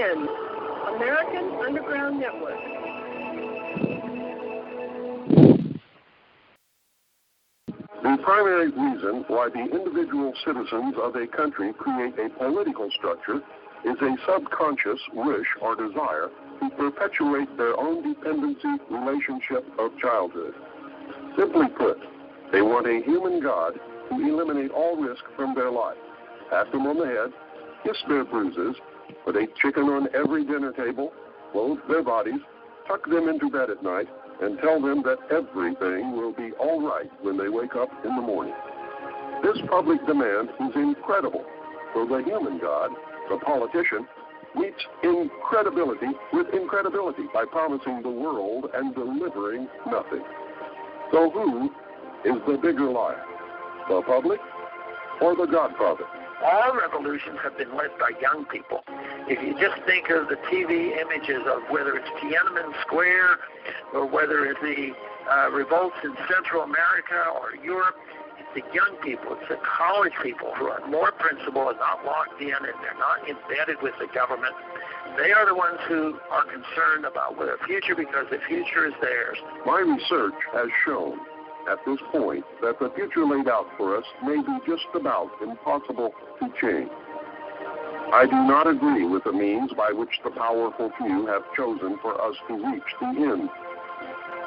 AUN, American Underground Network. The primary reason why the individual citizens of a country create a political structure is a subconscious wish or desire to perpetuate their own dependency relationship of childhood. Simply put, they want a human God to eliminate all risk from their life, pat them on the head, kiss their bruises, put a chicken on every dinner table, clothe their bodies, tuck them into bed at night, and tell them that everything will be all right when they wake up in the morning. This public demand is incredible, so the human God, the politician, meets incredibility with incredibility by promising the world and delivering nothing. So who is the bigger liar, the public or the Godfather? All revolutions have been led by young people. If you just think of the TV images of whether it's Tiananmen Square or whether it's the uh, revolts in Central America or Europe, it's the young people, it's the college people who are more principled and not locked in and they're not embedded with the government. They are the ones who are concerned about their future because the future is theirs. My research has shown at this point that the future laid out for us may be just about impossible to change. I do not agree with the means by which the powerful few have chosen for us to reach the end.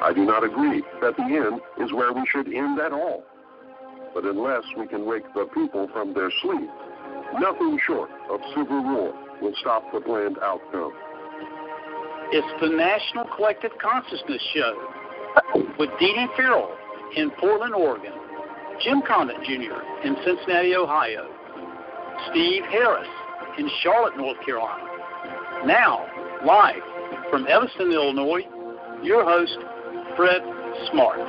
I do not agree that the end is where we should end at all. But unless we can wake the people from their sleep, nothing short of civil war will stop the planned outcome. It's the National Collective Consciousness Show with Dee Dee Farrell in Portland, Oregon, Jim Condit Jr. in Cincinnati, Ohio, Steve Harris in Charlotte, North Carolina. Now, live from Evanston, Illinois, your host, Fred Smart.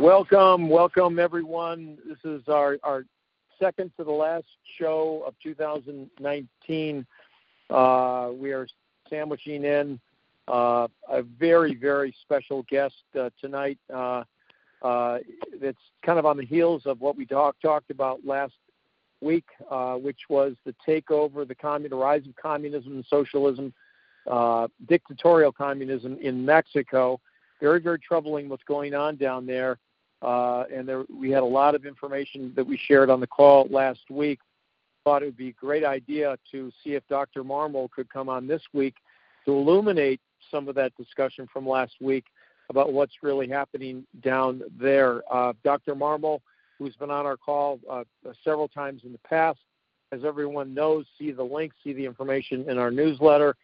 Welcome, welcome everyone. This is our, our second to the last show of 2019. Uh, we are sandwiching in a very, very special guest uh, tonight. Uh, uh, that's kind of on the heels of what we talk, talked about last week, uh, which was the takeover, the, commun- the rise of communism and socialism, uh, dictatorial communism in Mexico. Very, very troubling what's going on down there. Uh, and there, we had a lot of information that we shared on the call last week. Thought it would be a great idea to see if Dr. Marmol could come on this week to illuminate some of that discussion from last week about what's really happening down there. Uh, Dr. Marmol, who's been on our call uh, several times in the past, as everyone knows, see the link, see the information in our newsletter,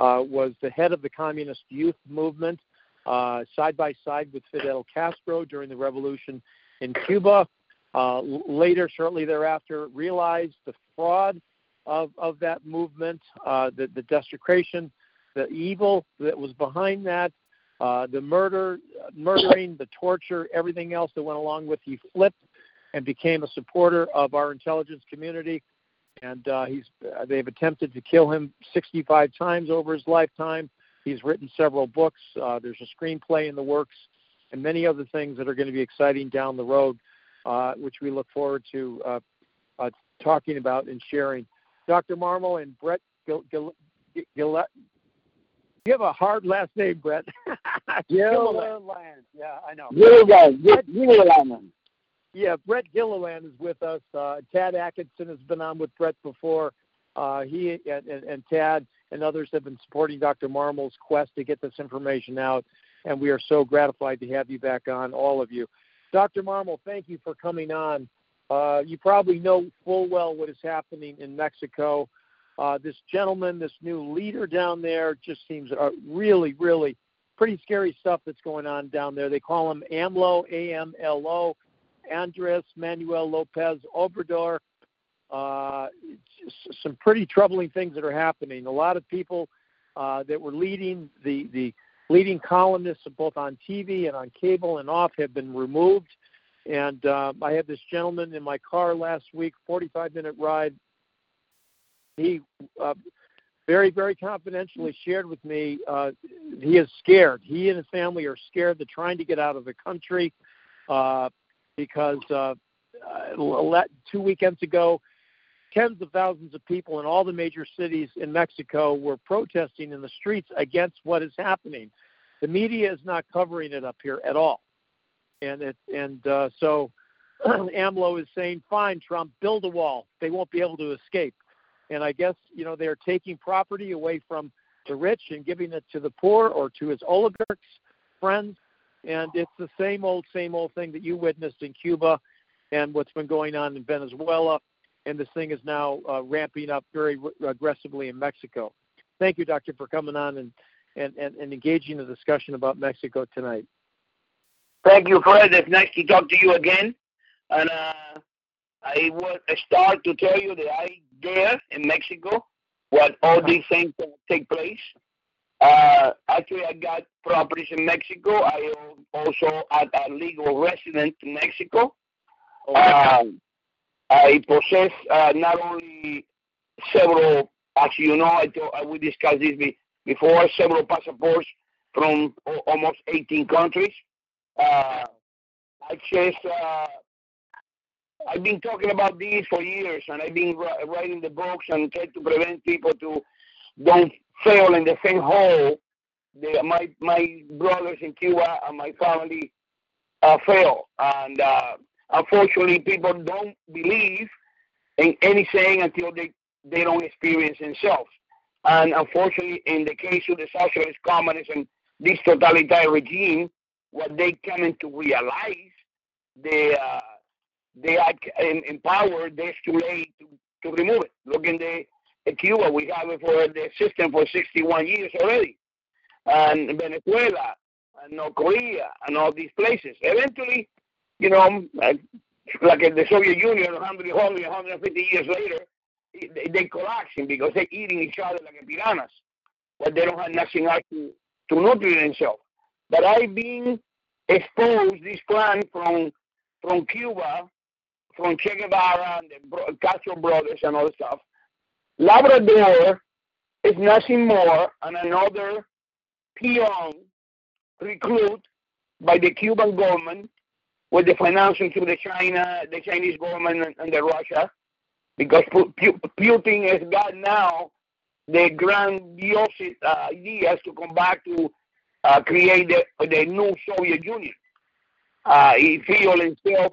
uh, was the head of the Communist Youth Movement, uh, side by side with Fidel Castro during the revolution in Cuba. Uh, later, shortly thereafter, realized the fraud of, of that movement, uh, the, the desecration the evil that was behind that, uh, the murder, murdering, the torture, everything else that went along with. He flipped and became a supporter of our intelligence community, and uh, he's uh, they've attempted to kill him 65 times over his lifetime. He's written several books. Uh, there's a screenplay in the works, and many other things that are going to be exciting down the road, uh, which we look forward to uh, uh, talking about and sharing. Dr. Marmol and Brett Gil- Gil- Gil- you have a hard last name, Brett. Gilliland. Yeah, I know. Gilliland. Gilliland. Yeah, Brett Gilliland is with us. Uh, Tad Atkinson has been on with Brett before. Uh, he and, and, and Tad and others have been supporting Dr. Marmol's quest to get this information out, and we are so gratified to have you back on, all of you. Dr. Marmol, thank you for coming on. Uh, you probably know full well what is happening in Mexico. Uh, this gentleman, this new leader down there, just seems uh, really, really pretty scary stuff that's going on down there. They call him AMLO, A M L O, Andres Manuel Lopez Obrador. Uh, some pretty troubling things that are happening. A lot of people uh, that were leading the the leading columnists both on TV and on cable and off have been removed. And uh, I had this gentleman in my car last week, 45 minute ride. He uh, very, very confidentially shared with me uh, he is scared. He and his family are scared. They're trying to get out of the country uh, because uh, uh, two weekends ago, tens of thousands of people in all the major cities in Mexico were protesting in the streets against what is happening. The media is not covering it up here at all, and it and uh, so AMLO is saying, "Fine, Trump, build a wall. They won't be able to escape." And I guess you know they're taking property away from the rich and giving it to the poor or to his oligarchs, friends, and it's the same old, same old thing that you witnessed in Cuba and what's been going on in Venezuela and this thing is now uh, ramping up very aggressively in Mexico. Thank you, Doctor, for coming on and, and, and, and engaging the discussion about Mexico tonight. Thank you, Fred. It's nice to talk to you again. And uh, I will start to tell you that I there in Mexico what all these things take place. Uh, actually, I got properties in Mexico. I also had a legal resident in Mexico. Um, I possess uh, not only several, actually, you know, I told, we discussed this before, several passports from almost 18 countries. Uh, I just, uh, I've been talking about this for years, and I've been writing the books and trying to prevent people to don't fail in the same hole. The, my my brothers in Cuba and my family uh, fail, and uh, unfortunately, people don't believe in anything until they, they don't experience themselves. And unfortunately, in the case of the socialist communists and this totalitarian regime, what they come to realize, they uh, they are power. They're too late to, to remove it. Look in the in Cuba, we have it for the system for 61 years already, and Venezuela, and North Korea, and all these places. Eventually, you know, like in the Soviet Union, 100, 150 years later, they, are collapsing because they're eating each other like piranhas, but they don't have nothing else to, to nutrient themselves. But I've been exposed this plan from from Cuba, from Che Guevara and the Castro brothers and all that stuff. Labrador is nothing more than another peon recruit by the Cuban government with the financing through the China, the Chinese government and, and the Russia, because Putin has got now the grandiose uh, ideas to come back to uh, create the, the new Soviet Union. Uh, he feels himself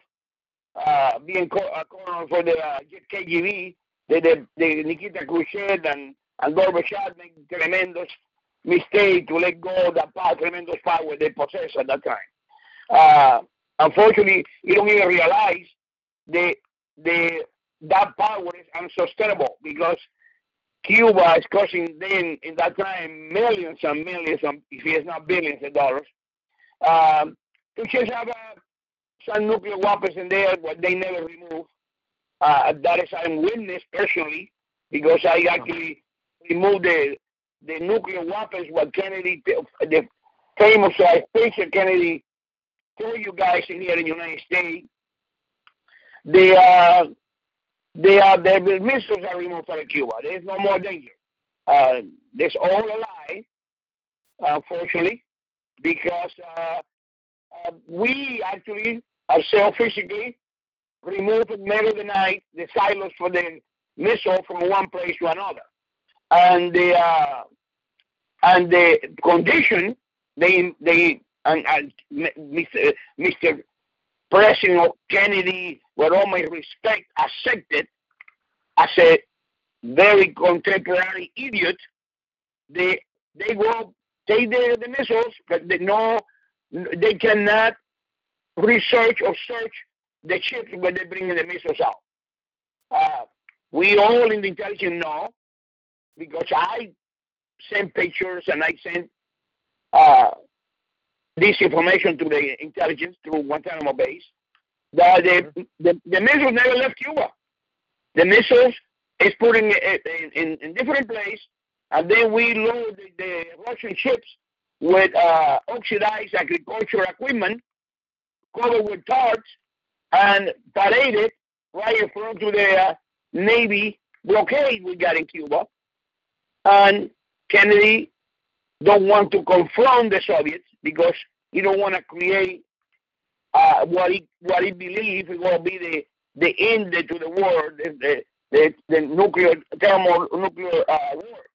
uh, being co- uh, colonel for the uh, KGB, the, the, the Nikita Khrushchev and, and Gorbachev made tremendous mistake to let go of that power, tremendous power they possess at that time. Uh, Unfortunately, you don't even realize the the that power is unsustainable because Cuba is costing them in that time millions and millions, of, if it's not billions of dollars, um, to just have uh, some nuclear weapons in there, but they never remove. Uh, that is, I'm witness personally because I actually removed the the nuclear weapons what Kennedy, the famous uh, Spencer Kennedy told you guys in here in the United States, they are they are the missiles are removed from Cuba. There's no more danger. Uh, that's all a lie, unfortunately, because uh, uh, we actually ourselves physically removed in the middle of the night the silos for the missile from one place to another, and the uh, and the condition they they and, and Mr. Mr. President Kennedy, with all my respect, accepted as a very contemporary idiot. They they will take the, the missiles, but they know they cannot research or search the ships when they bring the missiles out. Uh, we all in the intelligence know because I sent pictures and I sent uh, this information to the intelligence through Guantanamo base that the, the, the missiles never left Cuba. The missiles is put in, in, in, in different place, and then we load the, the Russian ships with uh, oxidized agricultural equipment covered with tarps and paraded right in front of the uh, Navy blockade we got in Cuba. And Kennedy don't want to confront the Soviets because he don't want to create uh, what he what he believes is going to be the the end to the war, the the, the, the nuclear uh, war.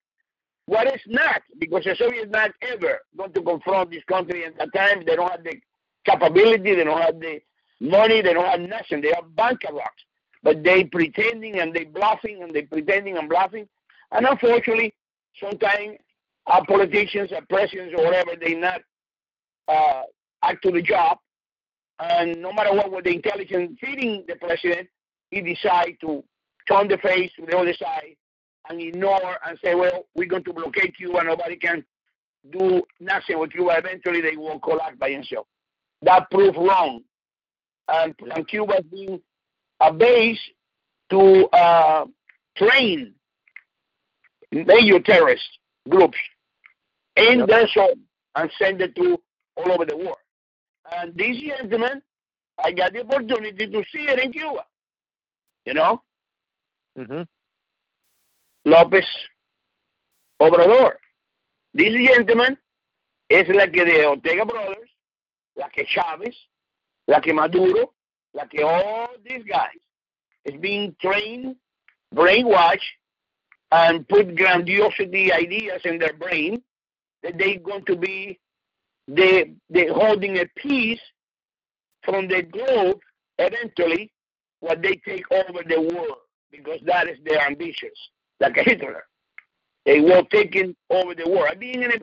What is not, because the Soviets not ever going to confront this country at that time. They don't have the capability, they don't have the money, they don't have nothing. They are bankrupts. But they pretending and they bluffing and they pretending and bluffing. And unfortunately, sometimes our politicians, our presidents, or whatever, they not uh, act to the job. And no matter what, with the intelligence feeding the president, he decide to turn the face to the other side and ignore and say, well, we're going to blockade Cuba. Nobody can do nothing with Cuba. Eventually, they will collapse by themselves. That proved wrong. And, and Cuba has been a base to uh, train major terrorist groups in yep. their zone and send it to all over the world. And this gentleman, I got the opportunity to see it in Cuba. You know? Mm-hmm. López Obrador. This gentleman es like the Ortega brothers, like Chavez, like Maduro, like all these guys. Is being trained, brainwashed, and put grandiosity ideas in their brain that they're going to be the, the holding a piece from the globe eventually when they take over the world because that is their ambitions, like Hitler. They were taking over the world. Being in, a,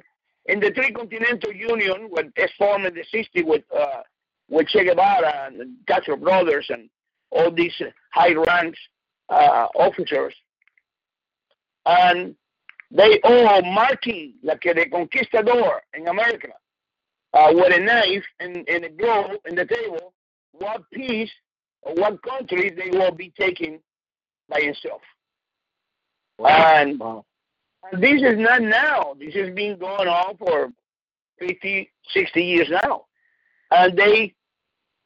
in the Tricontinental Union, when it's formed in the 60s with, uh, with Che Guevara and Castro Brothers and all these high ranks uh, officers, and they all marking like the conquistador in America uh, with a knife and, and a globe in the table what piece or what country they will be taking by himself. Wow. And, wow. This is not now. This has been going on for 50, 60 years now. And they,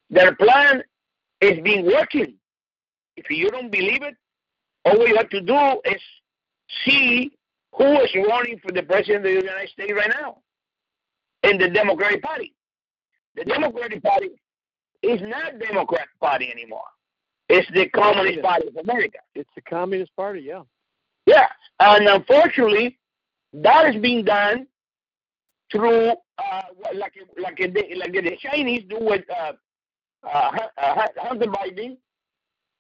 their plan is being working. If you don't believe it, all you have to do is see who is running for the president of the United States right now in the Democratic Party. The Democratic Party is not Democrat Party anymore. It's the Communist. Party of America. It's the Communist Party, yeah. Yeah, and unfortunately, that is being done through uh, like like the, like the Chinese do with uh, uh, uh Hunter Biden,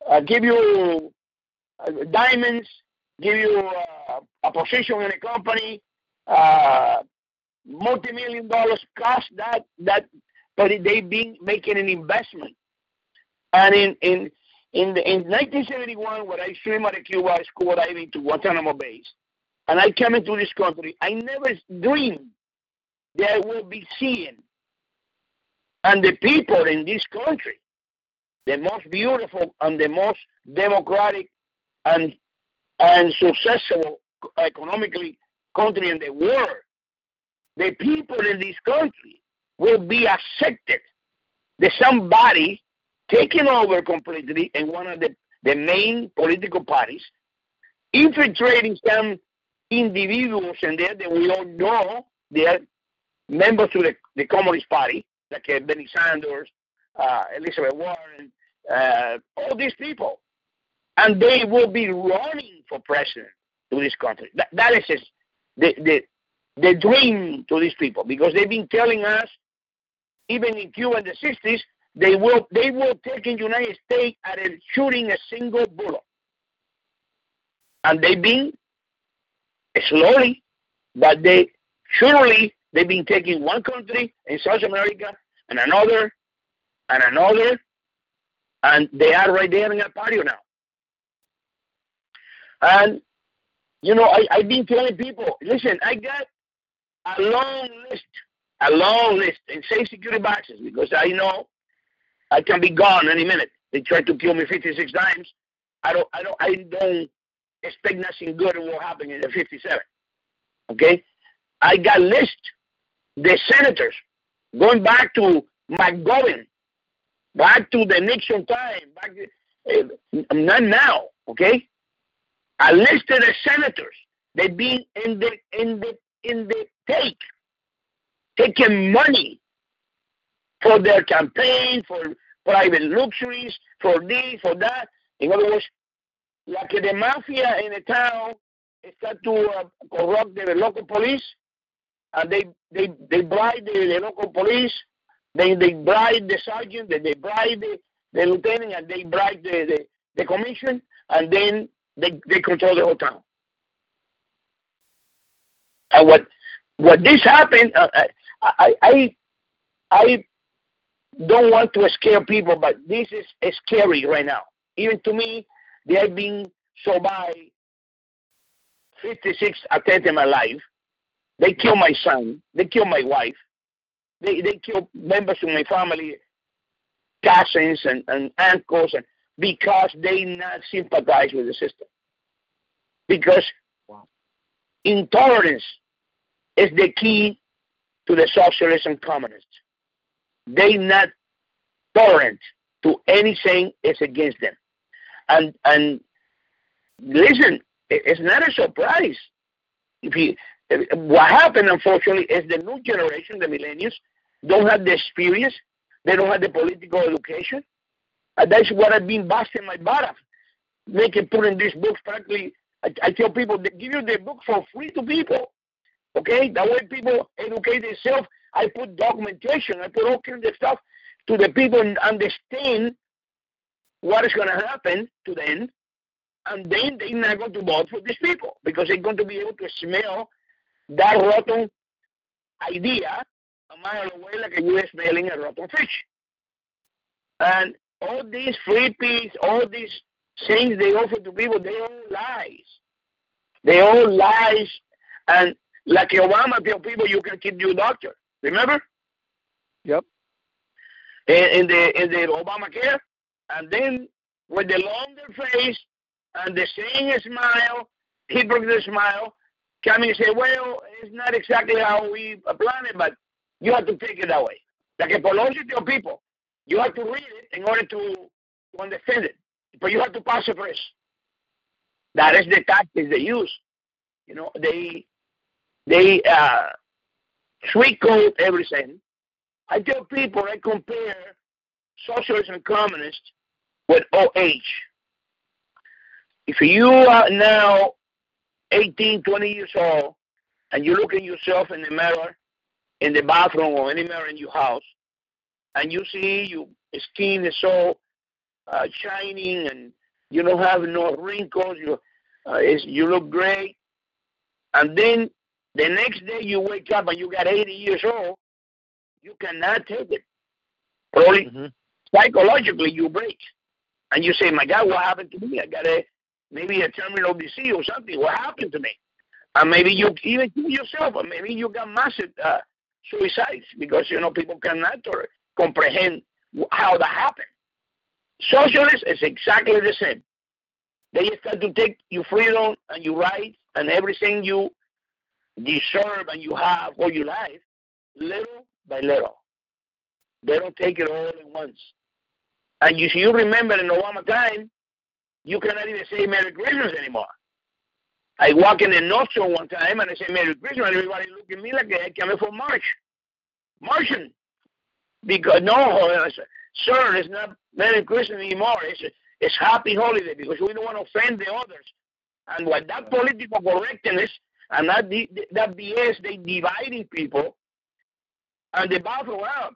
uh, give you uh, diamonds, give you uh, a position in a company, uh, multi-million dollars cost that that, but they been making an investment. And in in in, the, in 1971, when I swim at a Cuba school diving to Guantanamo Bay, and I came into this country, I never dreamed that I will be seeing and the people in this country, the most beautiful and the most democratic and and successful economically country in the world, the people in this country will be accepted. That somebody taking over completely in one of the, the main political parties, infiltrating some individuals in there that we all know they're members of the, the Communist Party, like uh, Bernie Sanders, uh, Elizabeth Warren, uh, all these people. And they will be running for president to this country. That, that is just the, the, the dream to these people because they've been telling us, even in Cuba in the 60s, they will they will take in United States at shooting a single bullet. And they've been slowly, but they surely they've been taking one country in South America and another and another, and they are right there in a patio now. And You know, I, I've been telling people, listen, I got a long list, a long list in safe security boxes because I know I can be gone any minute. They tried to kill me 56 times. I don't, I don't, I don't expect nothing good will happen in the 57. Okay, I got list the senators going back to McGovern, back to the Nixon time, back uh, not now. Okay, I listed the senators. They've been in the in the in the take, taking money for their campaign, for private luxuries, for this, for that. In other words, like the mafia in the town start to uh, corrupt the local police, and they they they bribe the, the local police, they they bribe the sergeant, they, they bribe the, the lieutenant, and they bribe the, the, the commission, and then they they control the whole town. And what what this happened, uh, I I I don't want to scare people, but this is, scary right now. Even to me, they have been so by 56 attempts in my life. They killed my son. They killed my wife. They they killed members of my family, cousins and, and uncles, and because they not sympathize with the system. Because wow. intolerance is the key to the socialism and communists. They not tolerant to anything is against them. And and listen, it's not a surprise. If you, what happened, unfortunately, is the new generation, the millennials, don't have the experience. They don't have the political education. And that's what I've been busting my butt of. Making putting these books practically. I, I tell people they give you the book for free to people. Okay, that way people educate themselves. I put documentation. I put all kinds of stuff to the people and understand what is going to happen to them and then they're not going to vote for these people because they're going to be able to smell that rotten idea a mile away like a U.S. smelling a rotten fish. And all these free peace, all these things they offer to people, they all lies. They all lies. And like Obama tell people, you can keep your doctor. Remember? Yep. In, in the in the Obamacare, and then with the longer face and the same smile, he broke the smile, come and say, well, it's not exactly how we planned it, but you have to take it that way. Like a Pelosi tell people, you have to read it in order to, to understand it, but you have to pass it first. That is the tactics they use. You know, they they uh, sweet everything. I tell people I compare socialists and communists with OH. If you are now 18, 20 years old, and you look at yourself in the mirror, in the bathroom or anywhere in your house, and you see your skin is so uh, shining and you don't have no wrinkles, you uh, you look great, and then the next day you wake up and you got 80 years old, you cannot take it. Probably mm-hmm. psychologically you break, and you say, "My God, what happened to me? I got a maybe a terminal disease or something. What happened to me? And maybe you even kill yourself, or maybe you got massive uh, suicides because you know people cannot or comprehend how that happened. Socialists is exactly the same. They start to take your freedom and your rights and everything you deserve and you have all your life, little by little. They don't take it all at once. And you, you remember in Obama time, you cannot even say Merry Christmas anymore. I walk in the North Shore one time and I say Merry Christmas, and everybody look at me like I came from March. Martian. Because, no, sir, it's not Merry Christmas anymore. It's, it's Happy Holiday because we don't want to offend the others. And what that political correctness and that, that BS, they dividing people and they battle out.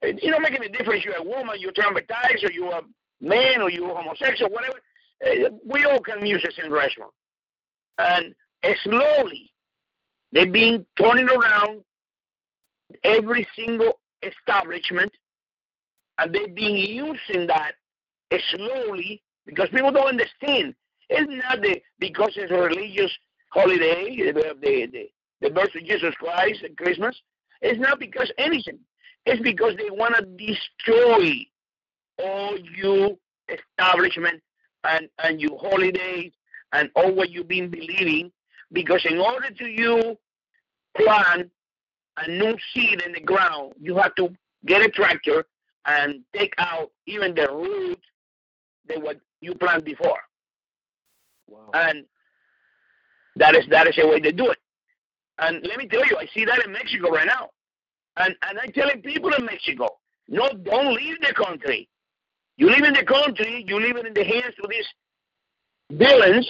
It don't make any difference you're a woman, you're traumatized, or you're a man, or you're homosexual, whatever eh, we all can use this in restaurant. And slowly, they've been turning around every single establishment, and they've been using that slowly because people don't understand. It's not the, because it's religious holiday, the, the, the, the birth of Jesus Christ and Christmas. It's not because anything. It's because they want to destroy all you establishment and, and your holidays and all what you've been believing. Because in order to you plant a new seed in the ground, you have to get a tractor and take out even the root that what you planted before. Wow. And that is that is a way to do it. And let me tell you, I see that in Mexico right now. And and I'm telling people in Mexico, no, don't leave the country. You live in the country, you live in the hands of these villains,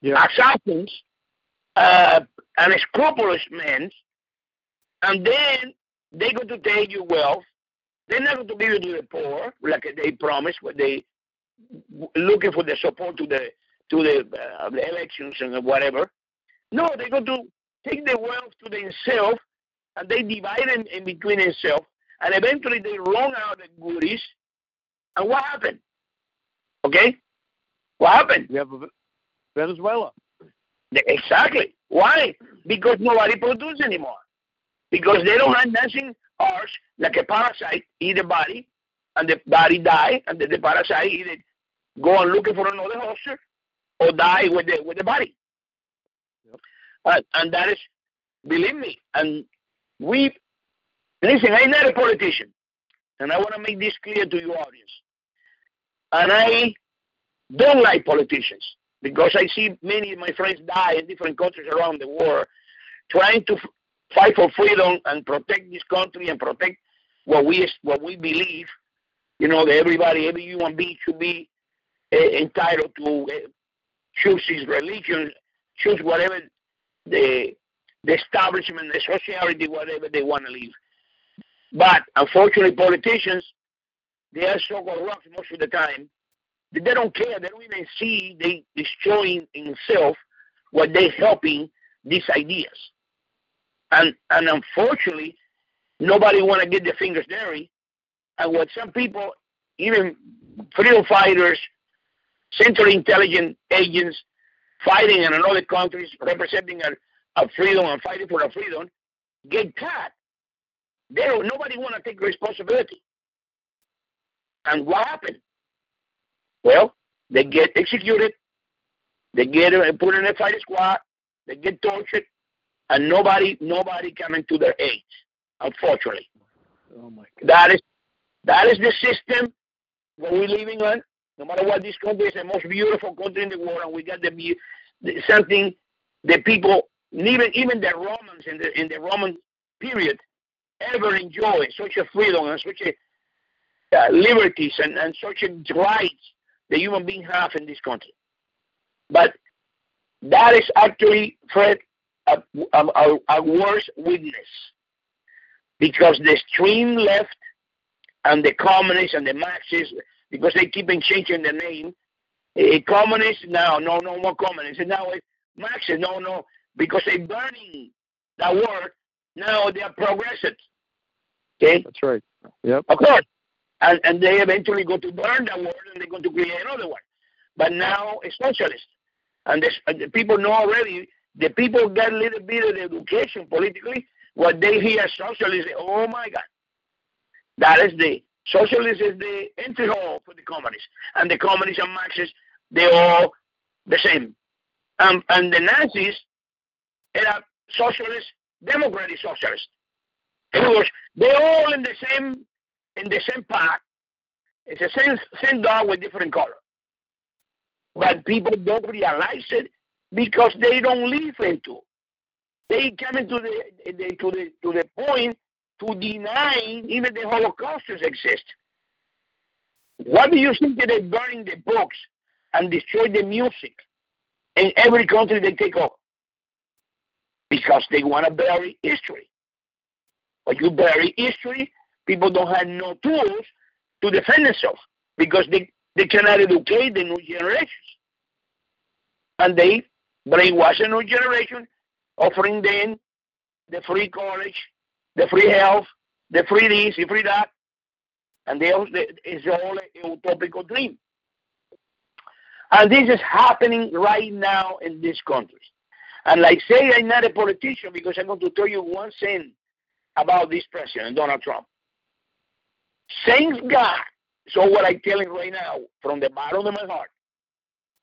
yeah. assassins, uh, unscrupulous men, and then they're going to take your wealth. They're not going to give it to the poor like they promised when they looking for the support to the to the, uh, the elections and whatever. No, they go to take the wealth to themselves and they divide it in between themselves, and eventually they run out the goodies. And what happened? Okay, what happened? You have Venezuela. Exactly. Why? Because nobody produces anymore. Because they don't have nothing else like a parasite eat the body, and the body die, and then the parasite either go on looking for another host or die with the with the body. Yep. Uh, and that is, believe me, and we listen. I'm not a politician, and I want to make this clear to your audience. And I don't like politicians because I see many of my friends die in different countries around the world, trying to f- fight for freedom and protect this country and protect what we what we believe. You know, that everybody, every human being should be uh, entitled to uh, choose his religion, choose whatever the the establishment, the society, whatever they want to live. But unfortunately, politicians, they are so corrupt most of the time that they don't care. They don't even see they destroying in self what they helping these ideas. And and unfortunately, nobody want to get their fingers dirty. And what some people, even freedom fighters, Central Intelligence agents, fighting in another countries, representing a freedom and fighting for our freedom get caught. They don't, nobody want to take responsibility. And what happened? Well, they get executed, they get uh, put in a fighting squad, they get tortured, and nobody nobody coming to their aid, unfortunately. Oh my God. That is that is the system that we're living on. No matter what, this country is the most beautiful country in the world, and we got the, the something that people even even the Romans in the in the Roman period ever enjoyed such a freedom and such a uh, liberties and, and such a rights the human being have in this country. But that is actually, Fred, a, a, a worse weakness because the extreme left and the communists and the Marxists, because they keep on changing the name, eh, eh, a communist now, no, no more communists. Now it's Marxist, no, no, because they're burning that word. Now they are progressive. Okay? That's right. Yep. Of course. And, and they eventually go to burn that word and they're going to create another one. But now it's socialist. And this, the people know already, the people get a little bit of education politically. What they hear socialist, oh my God. That is the, socialist is the entry hall for the communists. And the communists and Marxists, they're all the same. Um, and the Nazis, are socialist, democratic socialist. In other words, they're all in the same in the same pack. It's the same same dog with different color. But people don't realize it because they don't live into. They come into the, the to the to the point to deny even the Holocaust exist. What do you think that they're burning the books and destroy the music in every country they take over? because they want to bury history. But you bury history, people don't have no tools to defend themselves because they, they cannot educate the new generations. And they brainwash the new generation, offering them the free college, the free health, the free this, the free that. And they, it's all a utopical dream. And this is happening right now in these countries. And like say I'm not a politician because I'm going to tell you one thing about this president, Donald Trump. Thanks God. So what I'm telling right now, from the bottom of my heart,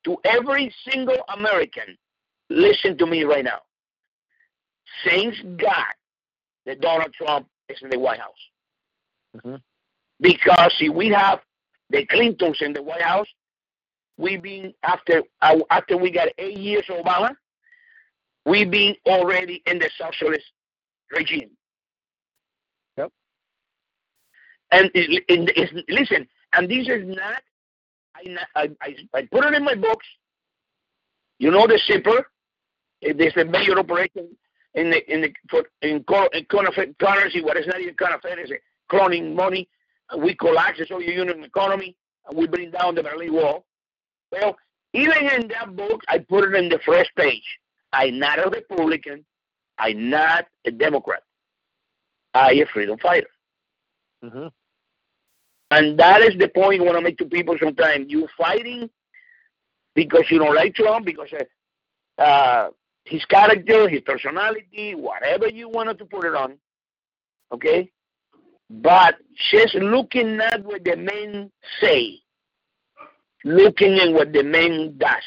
to every single American, listen to me right now. Thanks God that Donald Trump is in the White House. Mm-hmm. Because if we have the Clintons in the White House, we've been after uh, after we got eight years of Obama, we've been already in the socialist regime. Yep. And it, it, it's, listen, and this is not I, I, I put it in my books. You know the zipper. There's a major operation in the in the for, in, in currency, what is not even counterfeit, is cloning money. We collapse the Soviet Union economy, and we bring down the Berlin Wall. Well, even in that book, I put it in the first page. I'm not a Republican. I'm not a Democrat. I a freedom fighter. Mm-hmm. And that is the point I want to make to people sometimes. You fighting because you don't like Trump, because uh, his character, his personality, whatever you wanted to put it on, okay? But just looking at what the men say, looking at what the man does,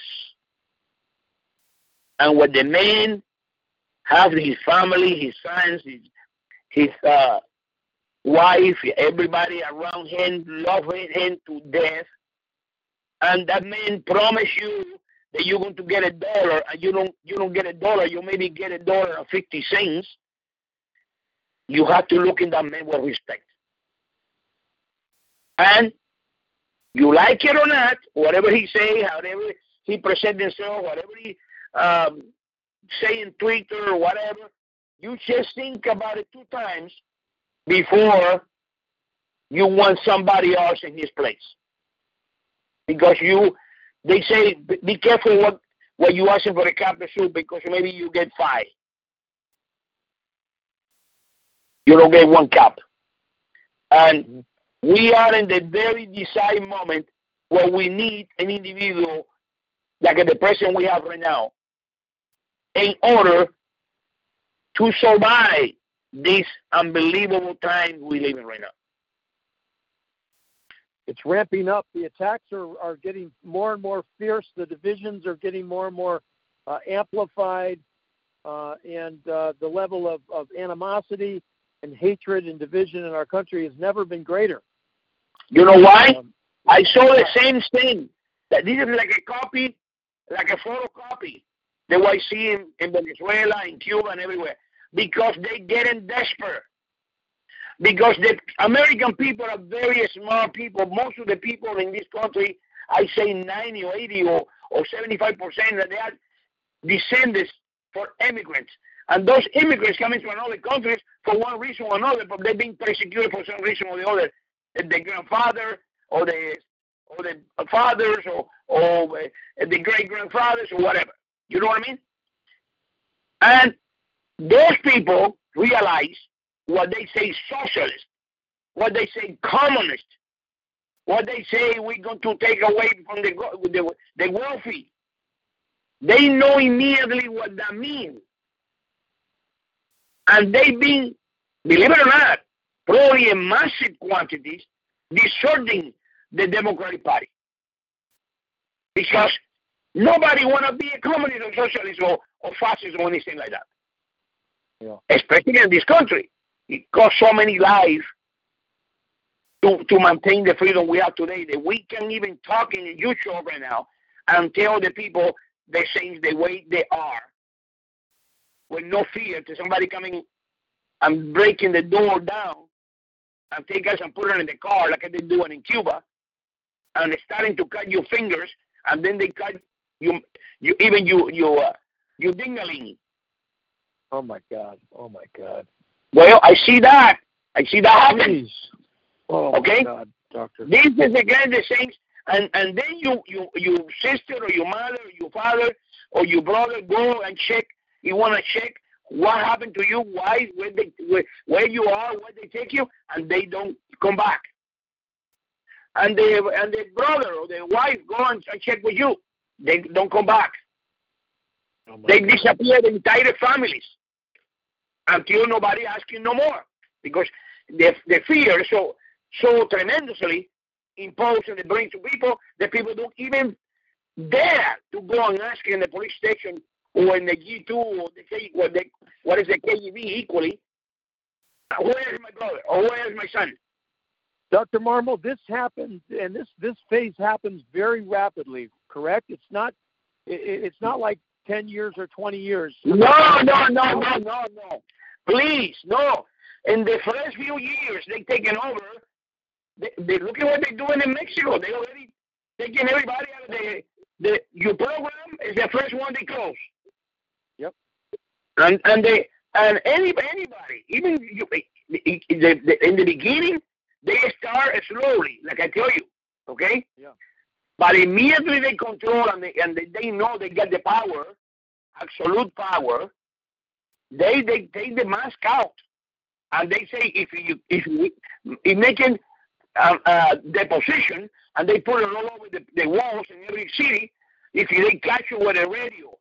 and what the man has his family, his sons, his, his uh, wife, everybody around him loving him to death, and that man promise you that you're going to get a dollar, and you don't you don't get a dollar, you maybe get a dollar and fifty cents. You have to look in that man with respect, and you like it or not, whatever he say, however he present himself, whatever he um, say in Twitter or whatever, you just think about it two times before you want somebody else in his place. Because you, they say, be careful what, what you asking for a cup of soup because maybe you get five. You don't get one cap. And mm-hmm. we are in the very decisive moment where we need an individual like the president we have right now in order to survive this unbelievable time we live in right now. It's ramping up. The attacks are, are getting more and more fierce. The divisions are getting more and more uh, amplified. Uh, and uh, the level of, of animosity and hatred and division in our country has never been greater. You know why? Um, I saw the same thing. That this is like a copy, like a photocopy that I see in, in Venezuela, in Cuba, and everywhere because they're getting desperate. Because the American people are very smart people. Most of the people in this country, I say 90 or 80 or, or 75 percent, that they are descendants for immigrants. And those immigrants coming from other countries for one reason or another, but they've been persecuted for some reason or the other. The grandfather or the or the fathers or or uh, the great grandfathers or whatever. You know what I mean? And those people realize what they say socialist, what they say communist, what they say we're going to take away from the, the, the wealthy. They know immediately what that means. And they've been, believe it or not, probably in massive quantities, deserting the Democratic Party. Because nobody want to be a communist or socialist or, or fascist or anything like that yeah. especially in this country. It cost so many lives to, to maintain the freedom we have today that we can even talk in YouTube right now and tell the people they change the way they are with no fear to somebody coming and breaking the door down and take us and put it in the car like they do in Cuba and starting to cut your fingers and then they cut you you even you you uh, you dingling Oh my God! Oh my God! Well, I see that. I see that happen. Oh okay. God, doctor. This is again the same, and and then you you your sister or your mother or your father or your brother go and check. You want to check what happened to you, why, where they where, where you are, where they take you, and they don't come back. And the and the brother or the wife go and check with you. They don't come back. Oh they disappear the entire families until nobody asking no more because the the fear so so tremendously imposed and brings to people that people don't even dare to go and ask in the police station or in the G2 or the K, what, the, what is the KGB equally, where is my brother or where is my son? Dr. Marmol, this happens, and this this phase happens very rapidly. Correct? It's not. It, it's not like ten years or twenty years. No, no, no, no, no, no. Please, no. In the first few years, they taken over. They, they look at what they're doing in Mexico. They already taking everybody out of the the your program is the first one they close. Yep. And and they and any anybody, even you, eh, eh, eh, the, the, in the beginning, they start slowly, like I tell you, okay? Yeah. But immediately they control and they and they, they know they get the power, absolute power. They they take the mask out, and they say if you if in making uh, uh, deposition and they put it all over the, the walls in every city. If they catch you with a radio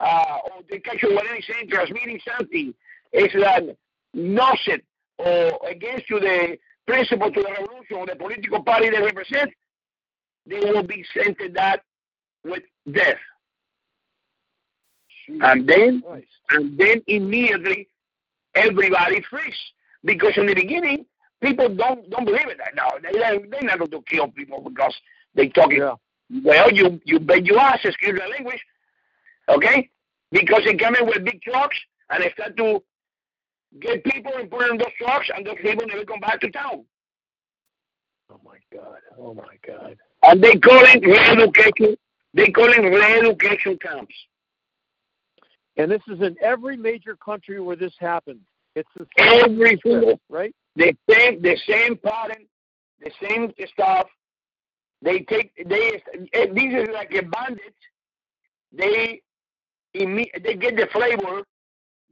uh, or they catch you with anything transmitting something, it's like it or against to the principle to the revolution or the political party they represent, they will be sent to that with death. And then, and then immediately, everybody freeze because in the beginning people don't don't believe it. No, they they're not going to kill people because they talking. Yeah. Well, you you bet your ass, excuse the language, okay? Because they come in with big trucks and they start to get people and put in those trucks, and those people never come back to town. Oh my God! Oh my God! And they call it re-education. They call it re-education camps. And this is in every major country where this happens. It's the same every single right. The same, the same pattern, the same stuff. They take they these are like a bandit. They they get the flavor.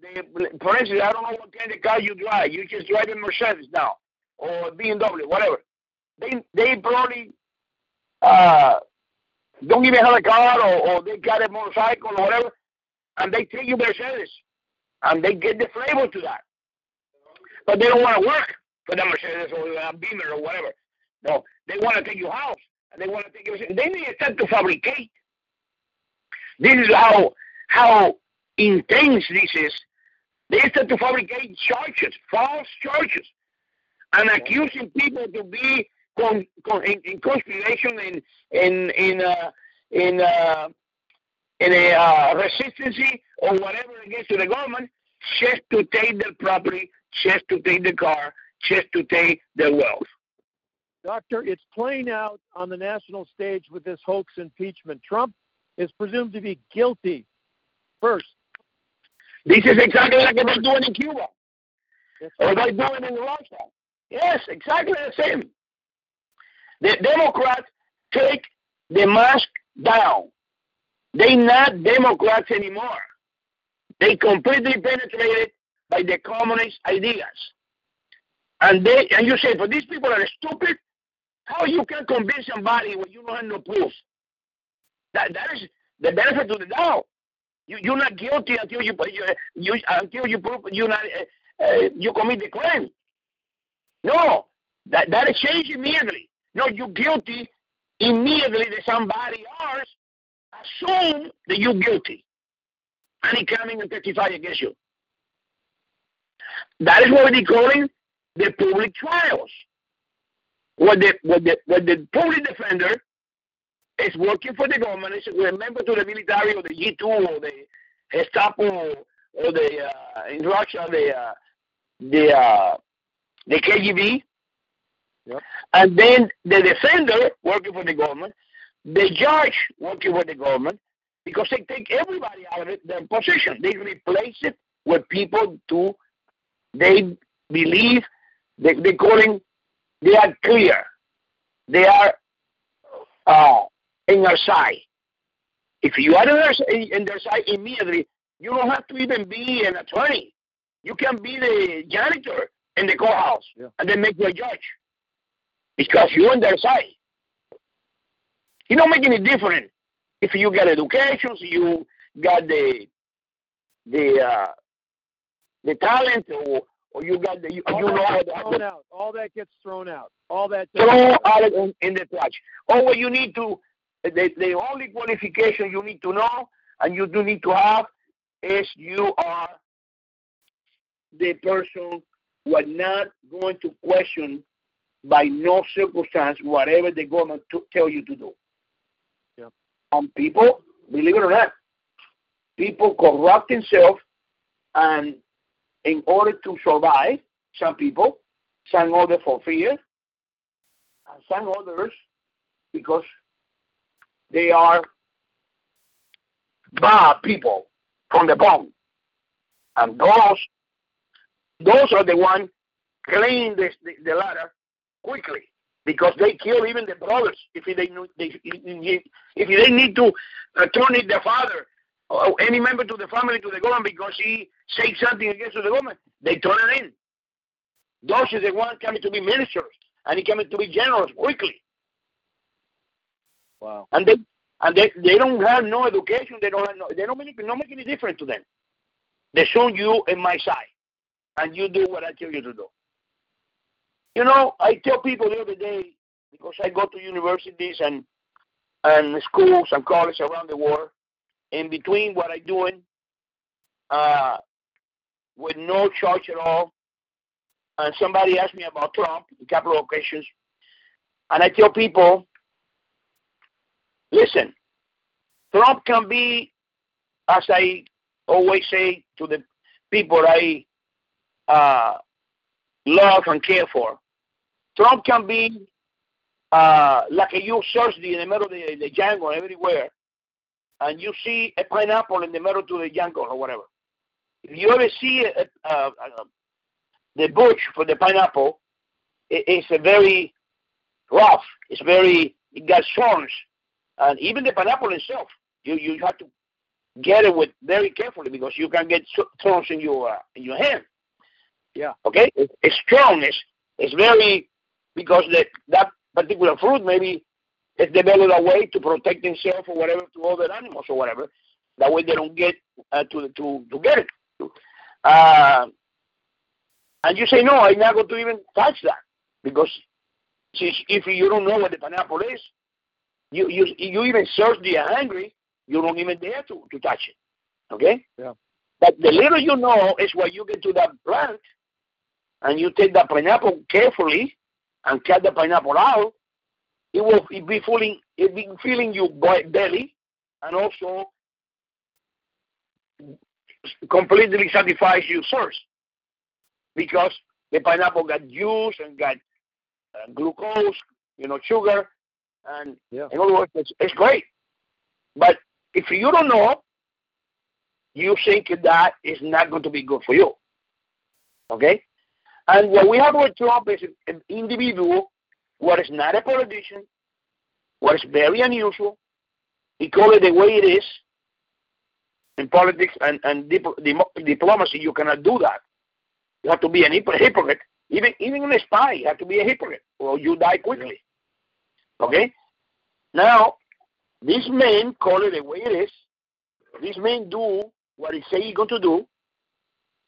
They, for instance, I don't know what kind of car you drive. You just drive a Mercedes now or BMW, whatever. They they probably uh, don't even have a car or, or they got a motorcycle or whatever, and they take you Mercedes, and they get the flavor to that but they don't want to work for the Mercedes or a Beamer or whatever. No, they want to take your house and they want to take your. They need to start to fabricate. This is how how intense this is. They start to fabricate charges, false charges, and accusing people to be con, con, in, in conspiration in in in uh, in uh, in a uh, resistance or whatever against the government just to take their property just to take the car, just to take the wealth. Doctor, it's playing out on the national stage with this hoax impeachment. Trump is presumed to be guilty first. This is exactly like they're doing in Cuba. Or they're doing in Russia. Yes, exactly the same. The Democrats take the mask down. They're not Democrats anymore. They completely penetrated by the communist ideas. And they and you say, but these people are stupid. How you can convince somebody when you don't have no proof? That that is the benefit to the doubt. You you're not guilty until you you, you until you prove you not uh, uh, you commit the crime. No, that that is changed immediately. No, you're guilty immediately that somebody else assume that you're guilty, and he coming and testify against you. That is what we're calling the public trials. What the what the what the public defender is working for the government is a member to the military or the G2 or the Gestapo or the uh, in Russia the uh, the uh, the KGB. Yep. And then the defender working for the government, the judge working for the government, because they take everybody out of it, their position. They replace it with people to they believe they, they calling they are clear. They are uh, in our side. If you are in their, in their side immediately, you don't have to even be an attorney. You can be the janitor in the courthouse yeah. and then make you a judge. Because you're on their side. It don't make any difference if you get education, you got the the uh, the talent or or you got the you, all you know how that to gets thrown out. All that gets thrown out. All that. throw out in, in the trash. All what you need to the the only qualification you need to know and you do need to have is you are the person who are not going to question by no circumstance whatever the government to tell you to do. And people, believe it or not, people corrupt themselves and in order to survive, some people, some others for fear, and some others because they are bad people from the bone. And those those are the ones cleaning the, the, the ladder quickly because they kill even the brothers if they, they if they need to uh, turn it the father or any member to the family to the government because he said something against the government, they turn it in. Those are the ones coming to be ministers and he coming to be generals quickly. Wow. And they and they, they don't have no education. They don't have no, they don't make no make any difference to them. They show you in my side, and you do what I tell you to do. You know, I tell people the other day because I go to universities and and schools and colleges around the world. In between what I'm doing, uh, with no charge at all, and somebody asked me about Trump a couple of occasions, and I tell people Listen, Trump can be, as I always say to the people I uh, love and care for, Trump can be uh, like a you search in the middle of the, the jungle everywhere, and you see a pineapple in the middle of the jungle or whatever. If you ever see a, a, a, the bush for the pineapple, it, it's a very rough. It's very it got thorns and even the pineapple itself, you you have to get it with very carefully because you can get thorns in your uh, in your hand. Yeah. Okay. It, it's strong. It's it's very because that that particular fruit maybe it's developed a way to protect itself or whatever to other animals or whatever. That way they don't get uh, to to to get it. Uh, and you say no, I'm not going to even touch that because if you don't know what the pineapple is, you you you even search the hungry, you don't even dare to, to touch it. Okay? Yeah. But the little you know is when you get to that plant and you take the pineapple carefully and cut the pineapple out, it will it be filling it be filling your belly and also completely satisfies your thirst because the pineapple got juice and got uh, glucose, you know, sugar, and yeah. in other words, it's, it's great. But if you don't know, you think that is not going to be good for you. Okay? And what we have with Trump is an individual what is not a politician, what is very unusual. He call it the way it is. In politics and, and dip, diplomacy, you cannot do that. You have to be an hypocrite. Even even a spy, you have to be a hypocrite, or you die quickly. Okay? Now, these men call it the way it is. These men do what he say he's going to do.